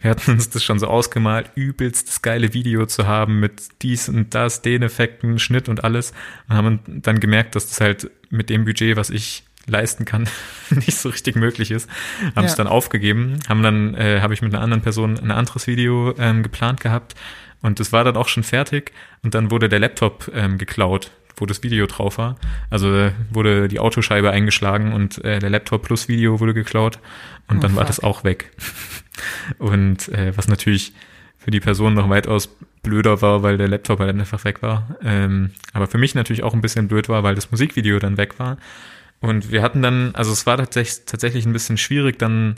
wir hatten uns das schon so ausgemalt, übelst das geile Video zu haben mit dies und das, den Effekten, Schnitt und alles. Und haben dann gemerkt, dass das halt mit dem Budget, was ich leisten kann, nicht so richtig möglich ist. Haben es Ja. dann aufgegeben, haben dann, äh, habe ich mit einer anderen Person ein anderes Video ähm, geplant gehabt und das war dann auch schon fertig und dann wurde der Laptop ähm, geklaut, wo das Video drauf war. Also äh, wurde die Autoscheibe eingeschlagen und äh, der Laptop plus Video wurde geklaut und Oh, dann war fuck. das auch weg. Und äh, was natürlich für die Person noch weitaus blöder war, weil der Laptop halt einfach weg war. Ähm, aber für mich natürlich auch ein bisschen blöd war, weil das Musikvideo dann weg war. Und wir hatten dann, also es war tatsächlich, tatsächlich ein bisschen schwierig, dann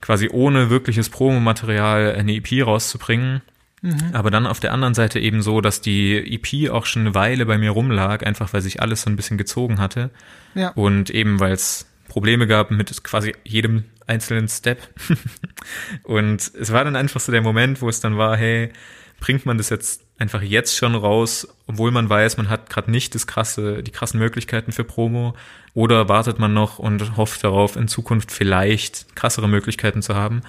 quasi ohne wirkliches Promomaterial eine EP rauszubringen. Aber dann auf der anderen Seite eben so, dass die EP auch schon eine Weile bei mir rumlag, einfach weil sich alles so ein bisschen gezogen hatte. Ja. Und eben weil es Probleme gab mit quasi jedem einzelnen Step. und es war dann einfach so der Moment, wo es dann war, hey, bringt man das jetzt einfach jetzt schon raus, obwohl man weiß, man hat gerade nicht das krasse, die krassen Möglichkeiten für Promo, oder wartet man noch und hofft darauf, in Zukunft vielleicht krassere Möglichkeiten zu haben.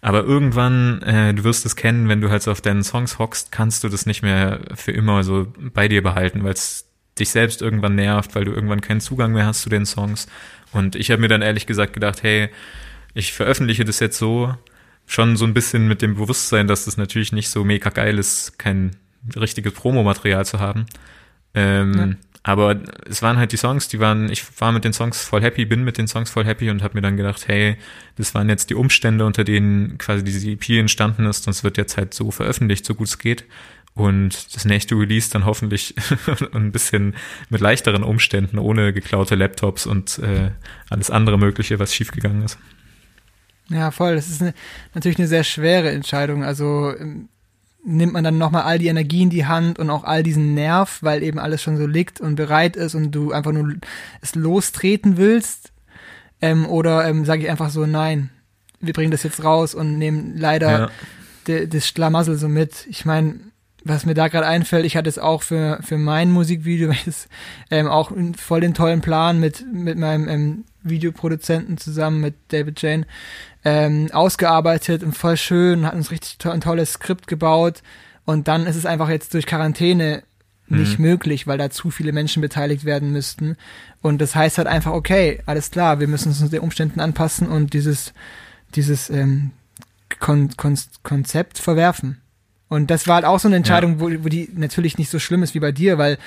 Aber irgendwann, äh, du wirst es kennen, wenn du halt so auf deinen Songs hockst, kannst du das nicht mehr für immer so bei dir behalten, weil es dich selbst irgendwann nervt, weil du irgendwann keinen Zugang mehr hast zu den Songs. Und ich habe mir dann ehrlich gesagt gedacht, hey, ich veröffentliche das jetzt so, schon so ein bisschen mit dem Bewusstsein, dass das natürlich nicht so mega geil ist, kein richtiges Promomaterial zu haben. Ähm, Aber es waren halt die Songs, die waren, ich war mit den Songs voll happy, bin mit den Songs voll happy und habe mir dann gedacht, hey, das waren jetzt die Umstände, unter denen quasi diese EP entstanden ist und es wird jetzt halt so veröffentlicht, so gut es geht. Und das nächste Release dann hoffentlich ein bisschen mit leichteren Umständen, ohne geklaute Laptops und äh, alles andere Mögliche, was schiefgegangen ist. Ja, voll. Das ist eine, natürlich eine sehr schwere Entscheidung. Also ähm, nimmt man dann nochmal all die Energie in die Hand und auch all diesen Nerv, weil eben alles schon so liegt und bereit ist und du einfach nur es lostreten willst? Ähm, oder ähm, sage ich einfach so, nein, wir bringen das jetzt raus und nehmen leider Ja. de, das Schlamassel so mit. Ich meine, was mir da gerade einfällt, ich hatte es auch für, für mein Musikvideo, welches ähm, auch voll den tollen Plan mit, mit meinem ähm, Videoproduzenten zusammen, mit David Jane, ähm, ausgearbeitet und voll schön, hat uns richtig to ein tolles Skript gebaut und dann ist es einfach jetzt durch Quarantäne nicht möglich, weil da zu viele Menschen beteiligt werden müssten. Und das heißt halt einfach, okay, alles klar, wir müssen uns den Umständen anpassen und dieses, dieses ähm, Kon Kon Konzept verwerfen. Und das war halt auch so eine Entscheidung, wo, wo die natürlich nicht so schlimm ist wie bei dir, weil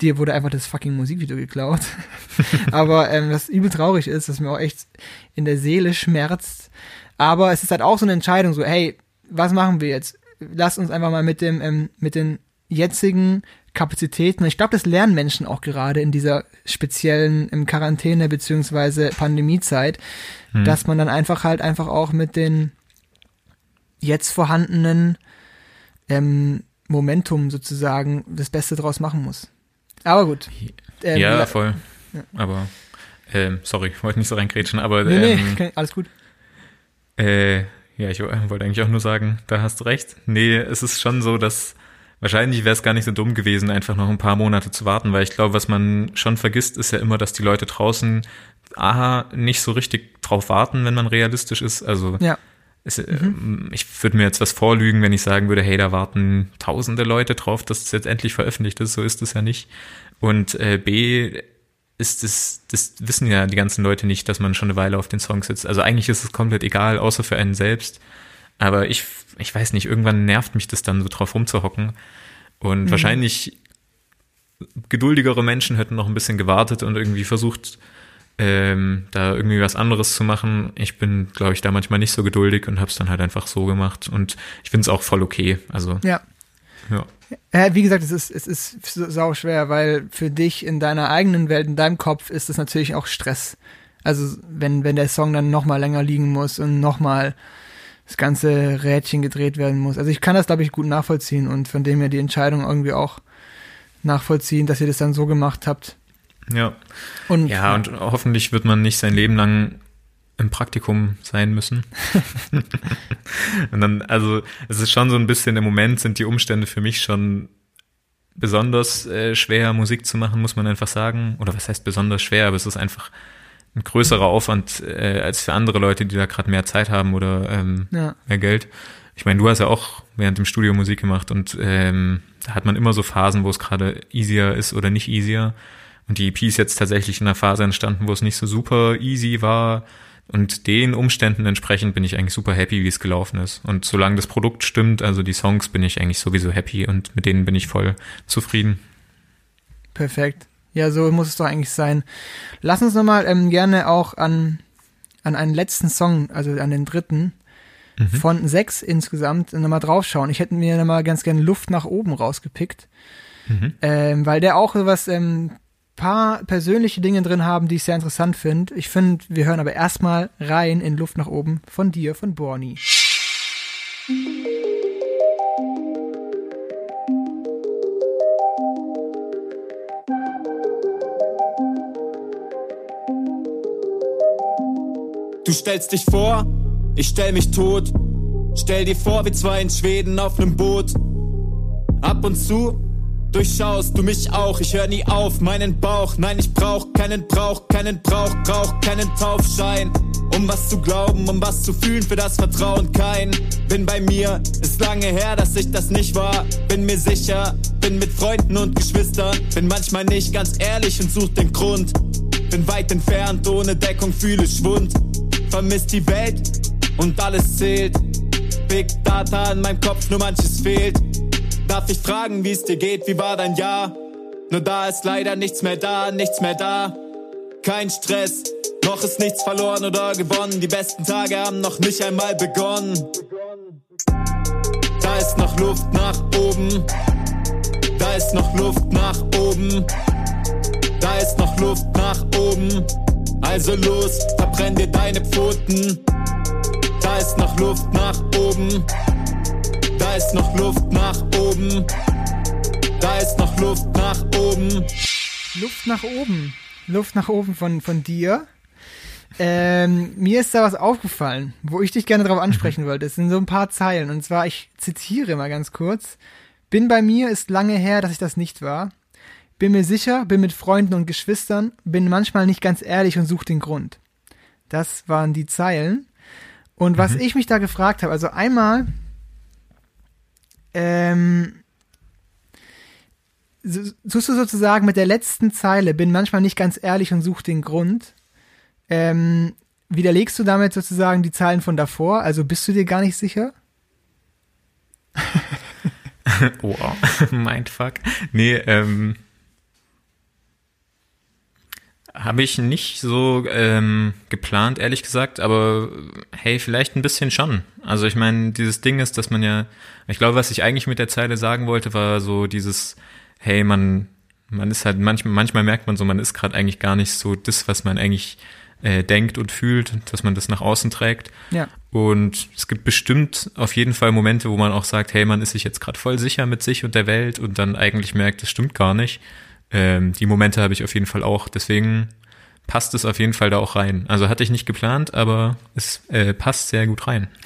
dir wurde einfach das fucking Musikvideo geklaut. Aber ähm, was übel traurig ist, was mir auch echt in der Seele schmerzt. Aber es ist halt auch so eine Entscheidung, so, hey, was machen wir jetzt? Lass uns einfach mal mit dem, ähm, mit den jetzigen Kapazitäten, ich glaube, das lernen Menschen auch gerade in dieser speziellen im Quarantäne beziehungsweise Pandemiezeit, dass man dann einfach halt einfach auch mit den jetzt vorhandenen ähm, Momentum sozusagen das Beste draus machen muss. Aber gut. Ähm, ja, voll. Aber, ähm, sorry, ich wollte nicht so reingrätschen, aber Nee, nee, ähm, alles gut. Äh, ja, ich wo- wollte eigentlich auch nur sagen, da hast du recht. Nee, es ist schon so, dass wahrscheinlich wäre es gar nicht so dumm gewesen, einfach noch ein paar Monate zu warten, weil ich glaube, was man schon vergisst, ist ja immer, dass die Leute draußen aha, nicht so richtig drauf warten, wenn man realistisch ist. Also Ja. Es, ähm, ich würde mir jetzt was vorlügen, wenn ich sagen würde, hey, da warten tausende Leute drauf, dass es jetzt endlich veröffentlicht ist. So ist es ja nicht. Und äh, B ist es, das wissen ja die ganzen Leute nicht, dass man schon eine Weile auf den Song sitzt. Also eigentlich ist es komplett egal, außer für einen selbst. Aber ich, ich weiß nicht, irgendwann nervt mich das dann so drauf rumzuhocken. Und wahrscheinlich geduldigere Menschen hätten noch ein bisschen gewartet und irgendwie versucht, ähm, da irgendwie was anderes zu machen. Ich bin, glaube ich, da manchmal nicht so geduldig und habe es dann halt einfach so gemacht. Und ich finde es auch voll okay. Also, Ja. ja. Wie gesagt, es ist, es ist sau schwer, weil für dich in deiner eigenen Welt, in deinem Kopf ist es natürlich auch Stress. Also wenn, wenn der Song dann nochmal länger liegen muss und nochmal das ganze Rädchen gedreht werden muss. Also ich kann das, glaube ich, gut nachvollziehen und von dem her die Entscheidung irgendwie auch nachvollziehen, dass ihr das dann so gemacht habt. Ja. Und Ja, und hoffentlich wird man nicht sein Leben lang im Praktikum sein müssen. und dann, also, es ist schon so ein bisschen, im Moment sind die Umstände für mich schon besonders äh, schwer, Musik zu machen, muss man einfach sagen. Oder was heißt besonders schwer, aber es ist einfach ein größerer Aufwand äh, als für andere Leute, die da gerade mehr Zeit haben oder ähm, Ja. mehr Geld. Ich meine, du hast ja auch während dem Studio Musik gemacht und ähm, da hat man immer so Phasen, wo es gerade easier ist oder nicht easier. Und die EP ist jetzt tatsächlich in einer Phase entstanden, wo es nicht so super easy war. Und den Umständen entsprechend bin ich eigentlich super happy, wie es gelaufen ist. Und solange das Produkt stimmt, also die Songs, bin ich eigentlich sowieso happy und mit denen bin ich voll zufrieden. Perfekt. Ja, so muss es doch eigentlich sein. Lass uns nochmal ähm, gerne auch an, an einen letzten Song, also an den dritten, von sechs insgesamt nochmal draufschauen. Ich hätte mir nochmal ganz gerne Luft nach oben rausgepickt, ähm, weil der auch so was, ähm, paar persönliche Dinge drin haben, die ich sehr interessant finde. Ich finde, wir hören aber erstmal rein in Luft nach oben von dir, von Borny. Du stellst dich vor, ich stell mich tot. Stell dir vor, wie zwei in Schweden auf einem Boot. Ab und zu durchschaust du mich auch. Ich hör nie auf, meinen Bauch. Nein, ich brauch keinen Brauch, keinen Brauch, brauch keinen Taufschein. Um was zu glauben, um was zu fühlen, für das Vertrauen kein. Bin bei mir, ist lange her, dass ich das nicht war. Bin mir sicher, bin mit Freunden und Geschwistern. Bin manchmal nicht ganz ehrlich und such den Grund. Bin weit entfernt, ohne Deckung fühle Schwund. Vermisst die Welt und alles zählt. Big Data in meinem Kopf, nur manches fehlt. Darf ich fragen, wie es dir geht, wie war dein Jahr? Nur da ist leider nichts mehr da, nichts mehr da. Kein Stress, noch ist nichts verloren oder gewonnen. Die besten Tage haben noch nicht einmal begonnen. Da ist noch Luft nach oben. Da ist noch Luft nach oben. Da ist noch Luft nach oben. Also los, verbrenn dir deine Pfoten. Da ist noch Luft nach oben. Da ist noch Luft nach oben. Da ist noch Luft nach oben. Luft nach oben. Luft nach oben von, von dir. Ähm, mir ist da was aufgefallen, wo ich dich gerne drauf ansprechen wollte. Es sind so ein paar Zeilen. Und zwar, ich zitiere mal ganz kurz. Bin bei mir, ist lange her, dass ich das nicht war. Bin mir sicher, bin mit Freunden und Geschwistern, bin manchmal nicht ganz ehrlich und suche den Grund. Das waren die Zeilen. Und was ich mich da gefragt habe, also einmal, ähm, suchst du sozusagen mit der letzten Zeile, bin manchmal nicht ganz ehrlich und suche den Grund, ähm, widerlegst du damit sozusagen die Zeilen von davor? Also bist du dir gar nicht sicher? Wow, Mindfuck. Nee, ähm, habe ich nicht so ähm, geplant, ehrlich gesagt, aber hey, vielleicht ein bisschen schon. Also ich meine, dieses Ding ist, dass man ja, ich glaube, was ich eigentlich mit der Zeile sagen wollte, war so dieses, hey, man, man ist halt manchmal, manchmal merkt man so, man ist gerade eigentlich gar nicht so das, was man eigentlich äh, denkt und fühlt, dass man das nach außen trägt. Ja. Und es gibt bestimmt auf jeden Fall Momente, wo man auch sagt, hey, man ist sich jetzt gerade voll sicher mit sich und der Welt und dann eigentlich merkt, das stimmt gar nicht. Ähm, die Momente habe ich auf jeden Fall auch. Deswegen passt es auf jeden Fall da auch rein. Also hatte ich nicht geplant, aber es äh, passt sehr gut rein.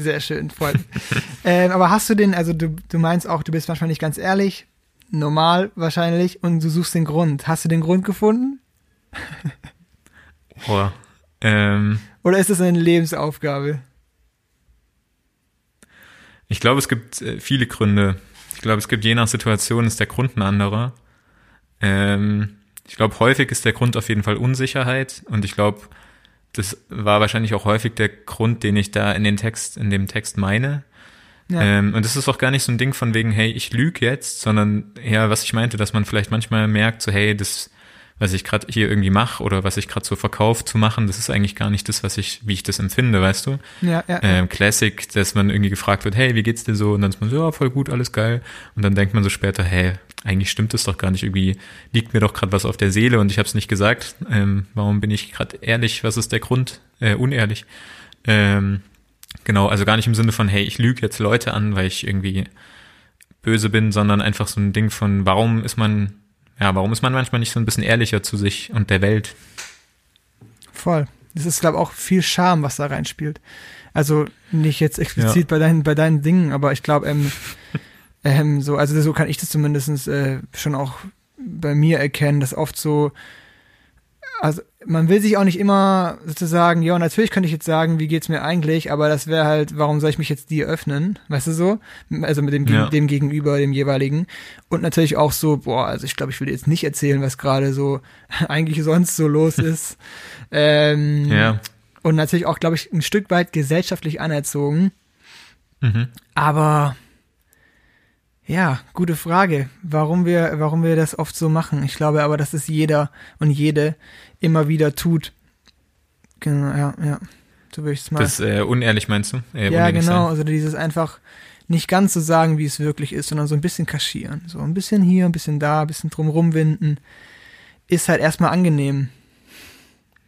Sehr schön, freut mich. ähm, aber hast du den, also du, du meinst auch, du bist manchmal nicht ganz ehrlich, normal wahrscheinlich, und du suchst den Grund. Hast du den Grund gefunden? Boah. Ähm, Oder ist es eine Lebensaufgabe? Ich glaube, es gibt äh, viele Gründe. Ich glaube, es gibt je nach Situation ist der Grund ein anderer. Ähm, ich glaube, häufig ist der Grund auf jeden Fall Unsicherheit und ich glaube, das war wahrscheinlich auch häufig der Grund, den ich da in den Text, in dem Text meine. Ja. Ähm, und das ist auch gar nicht so ein Ding von wegen, hey, ich lüge jetzt, sondern eher, was ich meinte, dass man vielleicht manchmal merkt, so, hey, das, was ich gerade hier irgendwie mache oder was ich gerade so verkaufe zu machen, das ist eigentlich gar nicht das, was ich, wie ich das empfinde, weißt du? Ja, ja. ähm, Classic, dass man irgendwie gefragt wird, hey, wie geht's dir so? Und dann ist man so, ja, voll gut, alles geil. Und dann denkt man so später, hey, eigentlich stimmt es doch gar nicht. Irgendwie liegt mir doch gerade was auf der Seele und ich habe es nicht gesagt. Ähm, warum bin ich gerade ehrlich? Was ist der Grund? Äh, unehrlich. Ähm, genau, also gar nicht im Sinne von, hey, ich lüge jetzt Leute an, weil ich irgendwie böse bin, sondern einfach so ein Ding von, warum ist man, ja, warum ist man manchmal nicht so ein bisschen ehrlicher zu sich und der Welt? Voll. Das ist, glaube ich, auch viel Charme, was da reinspielt. Also nicht jetzt explizit bei deinen, bei deinen Dingen, aber ich glaube, ähm, ähm, so, also so kann ich das zumindest äh, schon auch bei mir erkennen, dass oft so, also man will sich auch nicht immer sozusagen, ja, natürlich könnte ich jetzt sagen, wie geht's mir eigentlich, aber das wäre halt, warum soll ich mich jetzt dir öffnen, weißt du so? Also mit dem, Ja. dem Gegenüber, dem jeweiligen. Und natürlich auch so, boah, also ich glaube, ich will jetzt nicht erzählen, was gerade so eigentlich sonst so los ist. ähm, Ja. und natürlich auch, glaube ich, ein Stück weit gesellschaftlich anerzogen. Mhm. Aber ja, gute Frage, warum wir, warum wir das oft so machen. Ich glaube aber, dass es jeder und jede immer wieder tut. Genau, ja, ja. So würde ich es mal. Das äh, unehrlich meinst du? Äh, ja, genau. sein. Also dieses einfach nicht ganz so sagen, wie es wirklich ist, sondern so ein bisschen kaschieren. So ein bisschen hier, ein bisschen da, ein bisschen drum rumwinden. Ist halt erstmal angenehm.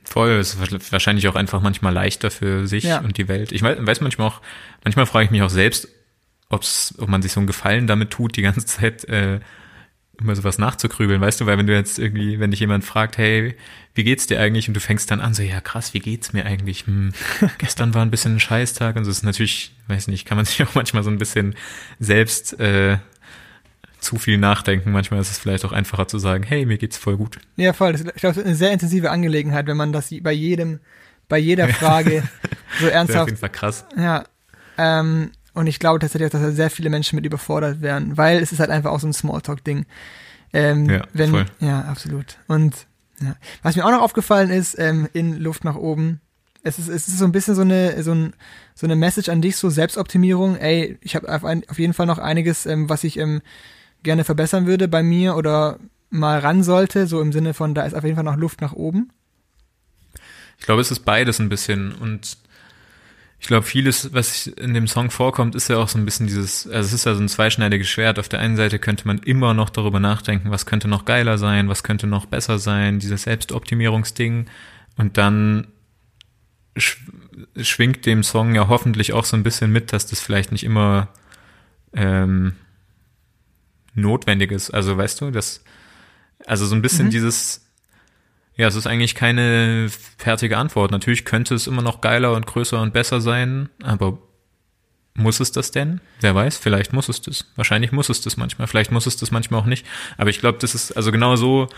Voll, es ist wahrscheinlich auch einfach manchmal leichter für sich Ja. und die Welt. Ich weiß, weiß manchmal auch, manchmal frage ich mich auch selbst, ob's, ob man sich so einen Gefallen damit tut, die ganze Zeit äh, immer sowas nachzugrübeln, weißt du, weil wenn du jetzt irgendwie, wenn dich jemand fragt, hey, wie geht's dir eigentlich? Und du fängst dann an, so, ja krass, wie geht's mir eigentlich? Hm, gestern war ein bisschen ein Scheißtag und so ist natürlich, weiß nicht, kann man sich auch manchmal so ein bisschen selbst äh, zu viel nachdenken. Manchmal ist es vielleicht auch einfacher zu sagen, hey, mir geht's voll gut. Ja, voll. Das ist, ich glaube, das ist eine sehr intensive Angelegenheit, wenn man das bei jedem, bei jeder Frage so Das wäre auf ernsthaft jeden Fall krass. Ja. Ähm, und ich glaube tatsächlich, auch, dass da sehr viele Menschen mit überfordert werden, weil es ist halt einfach auch so ein Smalltalk-Ding. Ähm, Ja, wenn, voll. Ja, absolut. Und ja. was mir auch noch aufgefallen ist, ähm, in Luft nach oben, es ist, es ist so ein bisschen so eine, so, ein, so eine Message an dich, so Selbstoptimierung. Ey, ich habe auf, auf jeden Fall noch einiges, ähm, was ich ähm, gerne verbessern würde bei mir oder mal ran sollte, so im Sinne von, da ist auf jeden Fall noch Luft nach oben. Ich glaube, es ist beides ein bisschen und ich glaube, vieles, was in dem Song vorkommt, ist ja auch so ein bisschen dieses, also es ist ja so ein zweischneidiges Schwert. Auf der einen Seite könnte man immer noch darüber nachdenken, was könnte noch geiler sein, was könnte noch besser sein, dieses Selbstoptimierungsding. Und dann sch schwingt dem Song ja hoffentlich auch so ein bisschen mit, dass das vielleicht nicht immer ähm, notwendig ist. Also weißt du, das, also so ein bisschen Mhm. dieses, ja, es ist eigentlich keine fertige Antwort. Natürlich könnte es immer noch geiler und größer und besser sein, aber muss es das denn? Wer weiß, vielleicht muss es das. Wahrscheinlich muss es das manchmal. Vielleicht muss es das manchmal auch nicht. Aber ich glaube, das ist, also genau so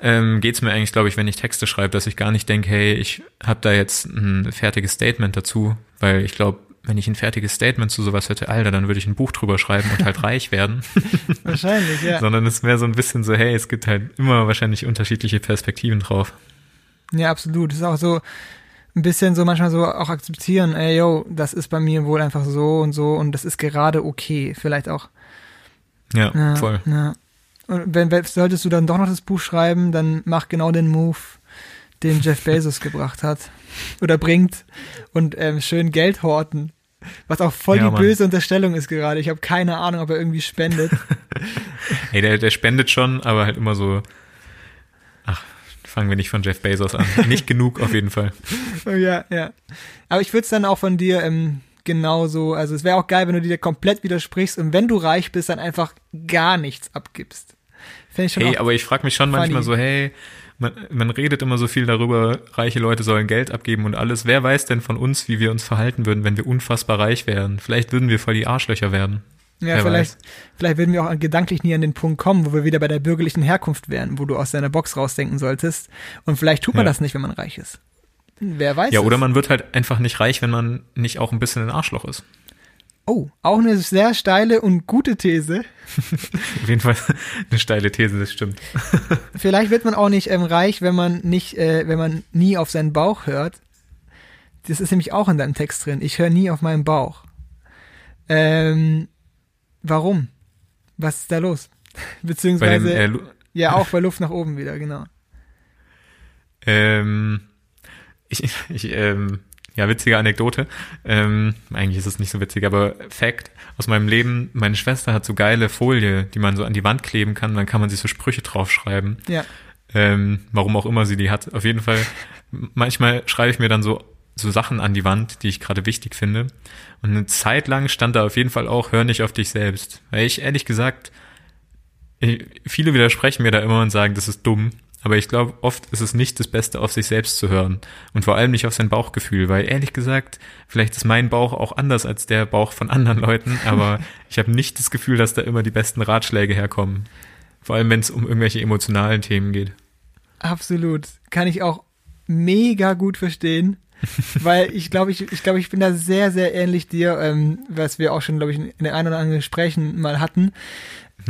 ähm, geht es mir eigentlich, glaube ich, wenn ich Texte schreibe, dass ich gar nicht denke, hey, ich habe da jetzt ein fertiges Statement dazu, weil ich glaube, wenn ich ein fertiges Statement zu sowas hätte, Alter, dann würde ich ein Buch drüber schreiben und halt reich werden. Wahrscheinlich, ja. Sondern es wäre so ein bisschen so, hey, es gibt halt immer wahrscheinlich unterschiedliche Perspektiven drauf. Ja, absolut. Das ist auch so ein bisschen so manchmal so auch akzeptieren, ey, yo, das ist bei mir wohl einfach so und so und das ist gerade okay. Vielleicht auch. Ja, Ja, voll. Ja. Und wenn, wenn solltest du dann doch noch das Buch schreiben, dann mach genau den Move, den Jeff Bezos gebracht hat oder bringt und ähm, schön Geld horten. Was auch voll Ja, die Mann. böse Unterstellung ist gerade. Ich habe keine Ahnung, ob er irgendwie spendet. Hey, der, der spendet schon, aber halt immer so, ach, fangen wir nicht von Jeff Bezos an. Nicht genug auf jeden Fall. Oh, ja, ja. Aber ich würde es dann auch von dir ähm, genauso, also es wäre auch geil, wenn du dir komplett widersprichst und wenn du reich bist, dann einfach gar nichts abgibst. Fände ich schon Hey, aber ich frage mich schon funny. manchmal so, hey, man, man redet immer so viel darüber, reiche Leute sollen Geld abgeben und alles. Wer weiß denn von uns, wie wir uns verhalten würden, wenn wir unfassbar reich wären? Vielleicht würden wir voll die Arschlöcher werden. ja, wer vielleicht, weiß. vielleicht würden wir auch gedanklich nie an den Punkt kommen, wo wir wieder bei der bürgerlichen Herkunft wären, wo du aus deiner Box rausdenken solltest. Und vielleicht tut man Ja. das nicht, wenn man reich ist. Wer weiß Ja, es? oder man wird halt einfach nicht reich, wenn man nicht auch ein bisschen ein Arschloch ist. Oh, auch eine sehr steile und gute These. Auf jeden Fall eine steile These, das stimmt. Vielleicht wird man auch nicht ähm, reich, wenn man nicht, äh, wenn man nie auf seinen Bauch hört. Das ist nämlich auch in deinem Text drin. Ich höre nie auf meinen Bauch. Ähm, warum? Was ist da los? Beziehungsweise, dem, äh, ja, auch bei Luft nach oben wieder, genau. Ähm, ich, ich, ähm, ja, witzige Anekdote. Ähm, eigentlich ist es nicht so witzig, aber Fact aus meinem Leben, meine Schwester hat so geile Folie, die man so an die Wand kleben kann, dann kann man sich so Sprüche draufschreiben. Ja, Ähm, warum auch immer sie die hat. Auf jeden Fall, manchmal schreibe ich mir dann so, so Sachen an die Wand, die ich gerade wichtig finde. Und eine Zeit lang stand da auf jeden Fall auch, hör nicht auf dich selbst. Weil ich ehrlich gesagt, ich, viele widersprechen mir da immer und sagen, das ist dumm. Aber ich glaube, oft ist es nicht das Beste, auf sich selbst zu hören. Und vor allem nicht auf sein Bauchgefühl. Weil ehrlich gesagt, vielleicht ist mein Bauch auch anders als der Bauch von anderen Leuten. Aber ich habe nicht das Gefühl, dass da immer die besten Ratschläge herkommen. Vor allem, wenn es um irgendwelche emotionalen Themen geht. absolut. Kann ich auch mega gut verstehen. Weil ich glaube, ich, ich glaube, ich bin da sehr, sehr ähnlich dir, ähm, was wir auch schon, glaube ich, in den ein oder anderen Gesprächen mal hatten.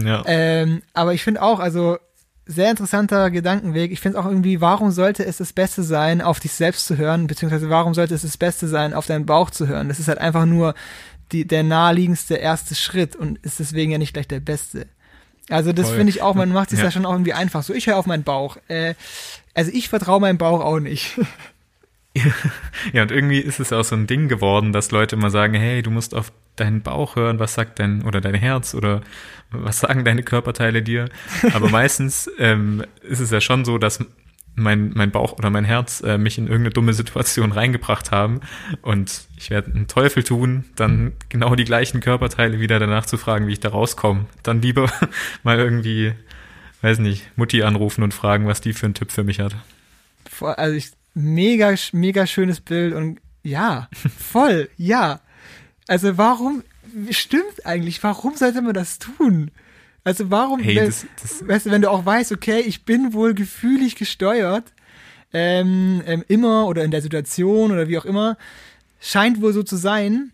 Ja. Ähm, aber ich finde auch, also sehr interessanter Gedankenweg. Ich finde auch irgendwie, warum sollte es das Beste sein, auf dich selbst zu hören, beziehungsweise warum sollte es das Beste sein, auf deinen Bauch zu hören? Das ist halt einfach nur die, der naheliegendste erste Schritt und ist deswegen ja nicht gleich der beste. Also das finde ich auch, man macht sich Ja. da schon auch irgendwie einfach so. Ich höre auf meinen Bauch. Äh, also ich vertraue meinem Bauch auch nicht. Ja, und irgendwie ist es auch so ein Ding geworden, dass Leute immer sagen, hey, du musst auf deinen Bauch hören, was sagt dein, oder dein Herz, oder was sagen deine Körperteile dir. Aber meistens ähm, ist es ja schon so, dass mein, mein Bauch oder mein Herz äh, mich in irgendeine dumme Situation reingebracht haben und ich werde einen Teufel tun, dann genau die gleichen Körperteile wieder danach zu fragen, wie ich da rauskomme. Dann lieber mal irgendwie, weiß nicht, Mutti anrufen und fragen, was die für einen Tipp für mich hat. Also ich, mega, mega schönes Bild und ja, voll, ja. Also warum, stimmt eigentlich, warum sollte man das tun? Also warum, Hey, wenn- das- das- weißt du, wenn du auch weißt, okay, ich bin wohl gefühlig gesteuert, ähm, ähm, immer oder in der Situation oder wie auch immer, scheint wohl so zu sein,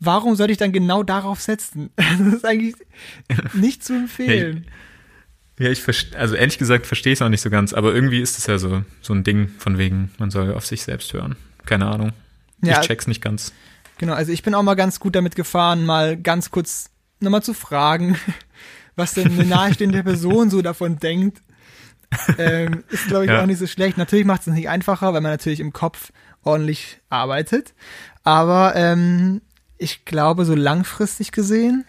warum sollte ich dann genau darauf setzen? Das ist eigentlich nicht zu empfehlen. Ja, ich verstehe, also ehrlich gesagt verstehe ich es auch nicht so ganz, aber irgendwie ist es ja so, so ein Ding von wegen, man soll auf sich selbst hören. Keine Ahnung. Ja. Ich check's nicht ganz. Genau, also ich bin auch mal ganz gut damit gefahren, mal ganz kurz nochmal zu fragen, was denn eine nahestehende Person so davon denkt. Ähm, ist, glaube ich, Ja. auch nicht so schlecht. Natürlich macht es es nicht einfacher, weil man natürlich im Kopf ordentlich arbeitet. Aber ähm, ich glaube, so langfristig gesehen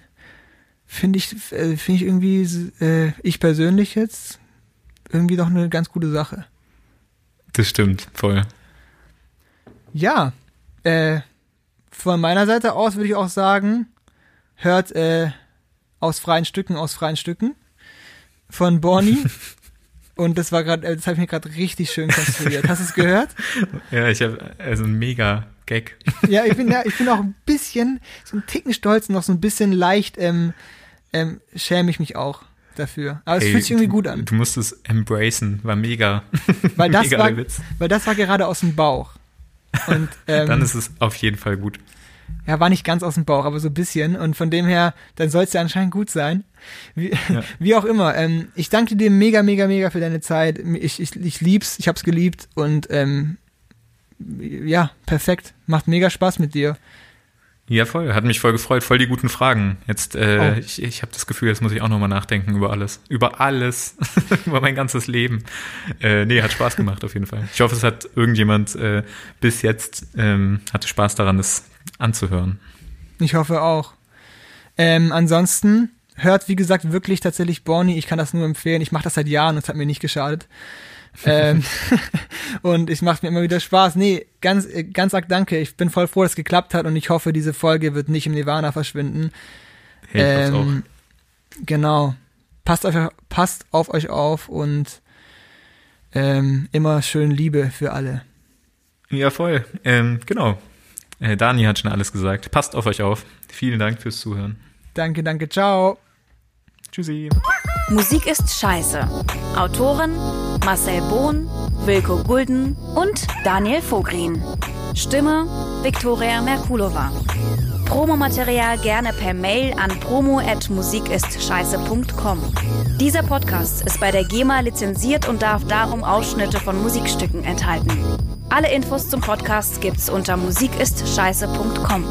finde ich, äh, finde ich irgendwie, äh, ich persönlich jetzt, irgendwie doch eine ganz gute Sache. Das stimmt, voll. Ja, äh, von meiner Seite aus würde ich auch sagen, hört äh, aus freien Stücken, aus freien Stücken von Borny. Und das war gerade, das habe ich mir gerade richtig schön konstruiert. Hast du es gehört? Ja, ich habe also ein mega Gag. Ja, ich bin ja, ich bin auch ein bisschen, so ein Ticken stolz, noch so ein bisschen leicht, ähm, ähm, schäme ich mich auch dafür. Aber es Ey, fühlt sich irgendwie du, gut an. Du musst es embracen, war mega. Weil das mega war, Witz. weil das war gerade aus dem Bauch. Und, ähm, Dann ist es auf jeden Fall gut. Ja, war nicht ganz aus dem Bauch, aber so ein bisschen. Und von dem her, dann soll es ja anscheinend gut sein. Wie, wie auch immer. Ähm, ich danke dir mega, mega, mega für deine Zeit. Ich, ich, ich lieb's, ich hab's geliebt und ähm, ja, perfekt. Macht mega Spaß mit dir. Ja, voll. Hat mich voll gefreut. Voll die guten Fragen. Jetzt, äh, Oh. ich, ich habe das Gefühl, jetzt muss ich auch nochmal nachdenken über alles. Über alles. über mein ganzes Leben. Äh, nee, hat Spaß gemacht auf jeden Fall. Ich hoffe, es hat irgendjemand äh, bis jetzt ähm, hatte Spaß daran, das anzuhören. Ich hoffe auch. Ähm, ansonsten hört, wie gesagt, wirklich tatsächlich Borny. Ich kann das nur empfehlen. Ich mache das seit Jahren und es hat mir nicht geschadet. Ähm, und es macht mir immer wieder Spaß. Nee, ganz, äh, ganz arg danke. Ich bin voll froh, dass es geklappt hat und ich hoffe, diese Folge wird nicht im Nirvana verschwinden. Hey, Ähm, genau. Passt auf, passt auf euch auf und ähm, immer schön Liebe für alle. Ja, voll. Ähm, genau. Äh, Dani hat schon alles gesagt. Passt auf euch auf. Vielen Dank fürs Zuhören. Danke, danke, ciao. Tschüssi. Musik ist scheiße. Autoren Marcel Bohn, Wilko Gulden und Daniel Vogrin. Stimme Viktoria Merkulova. Promomaterial gerne per Mail an promo@musikistscheiße.com. Dieser Podcast ist bei der GEMA lizenziert und darf darum Ausschnitte von Musikstücken enthalten. Alle Infos zum Podcast gibt's unter musikistscheiße.com.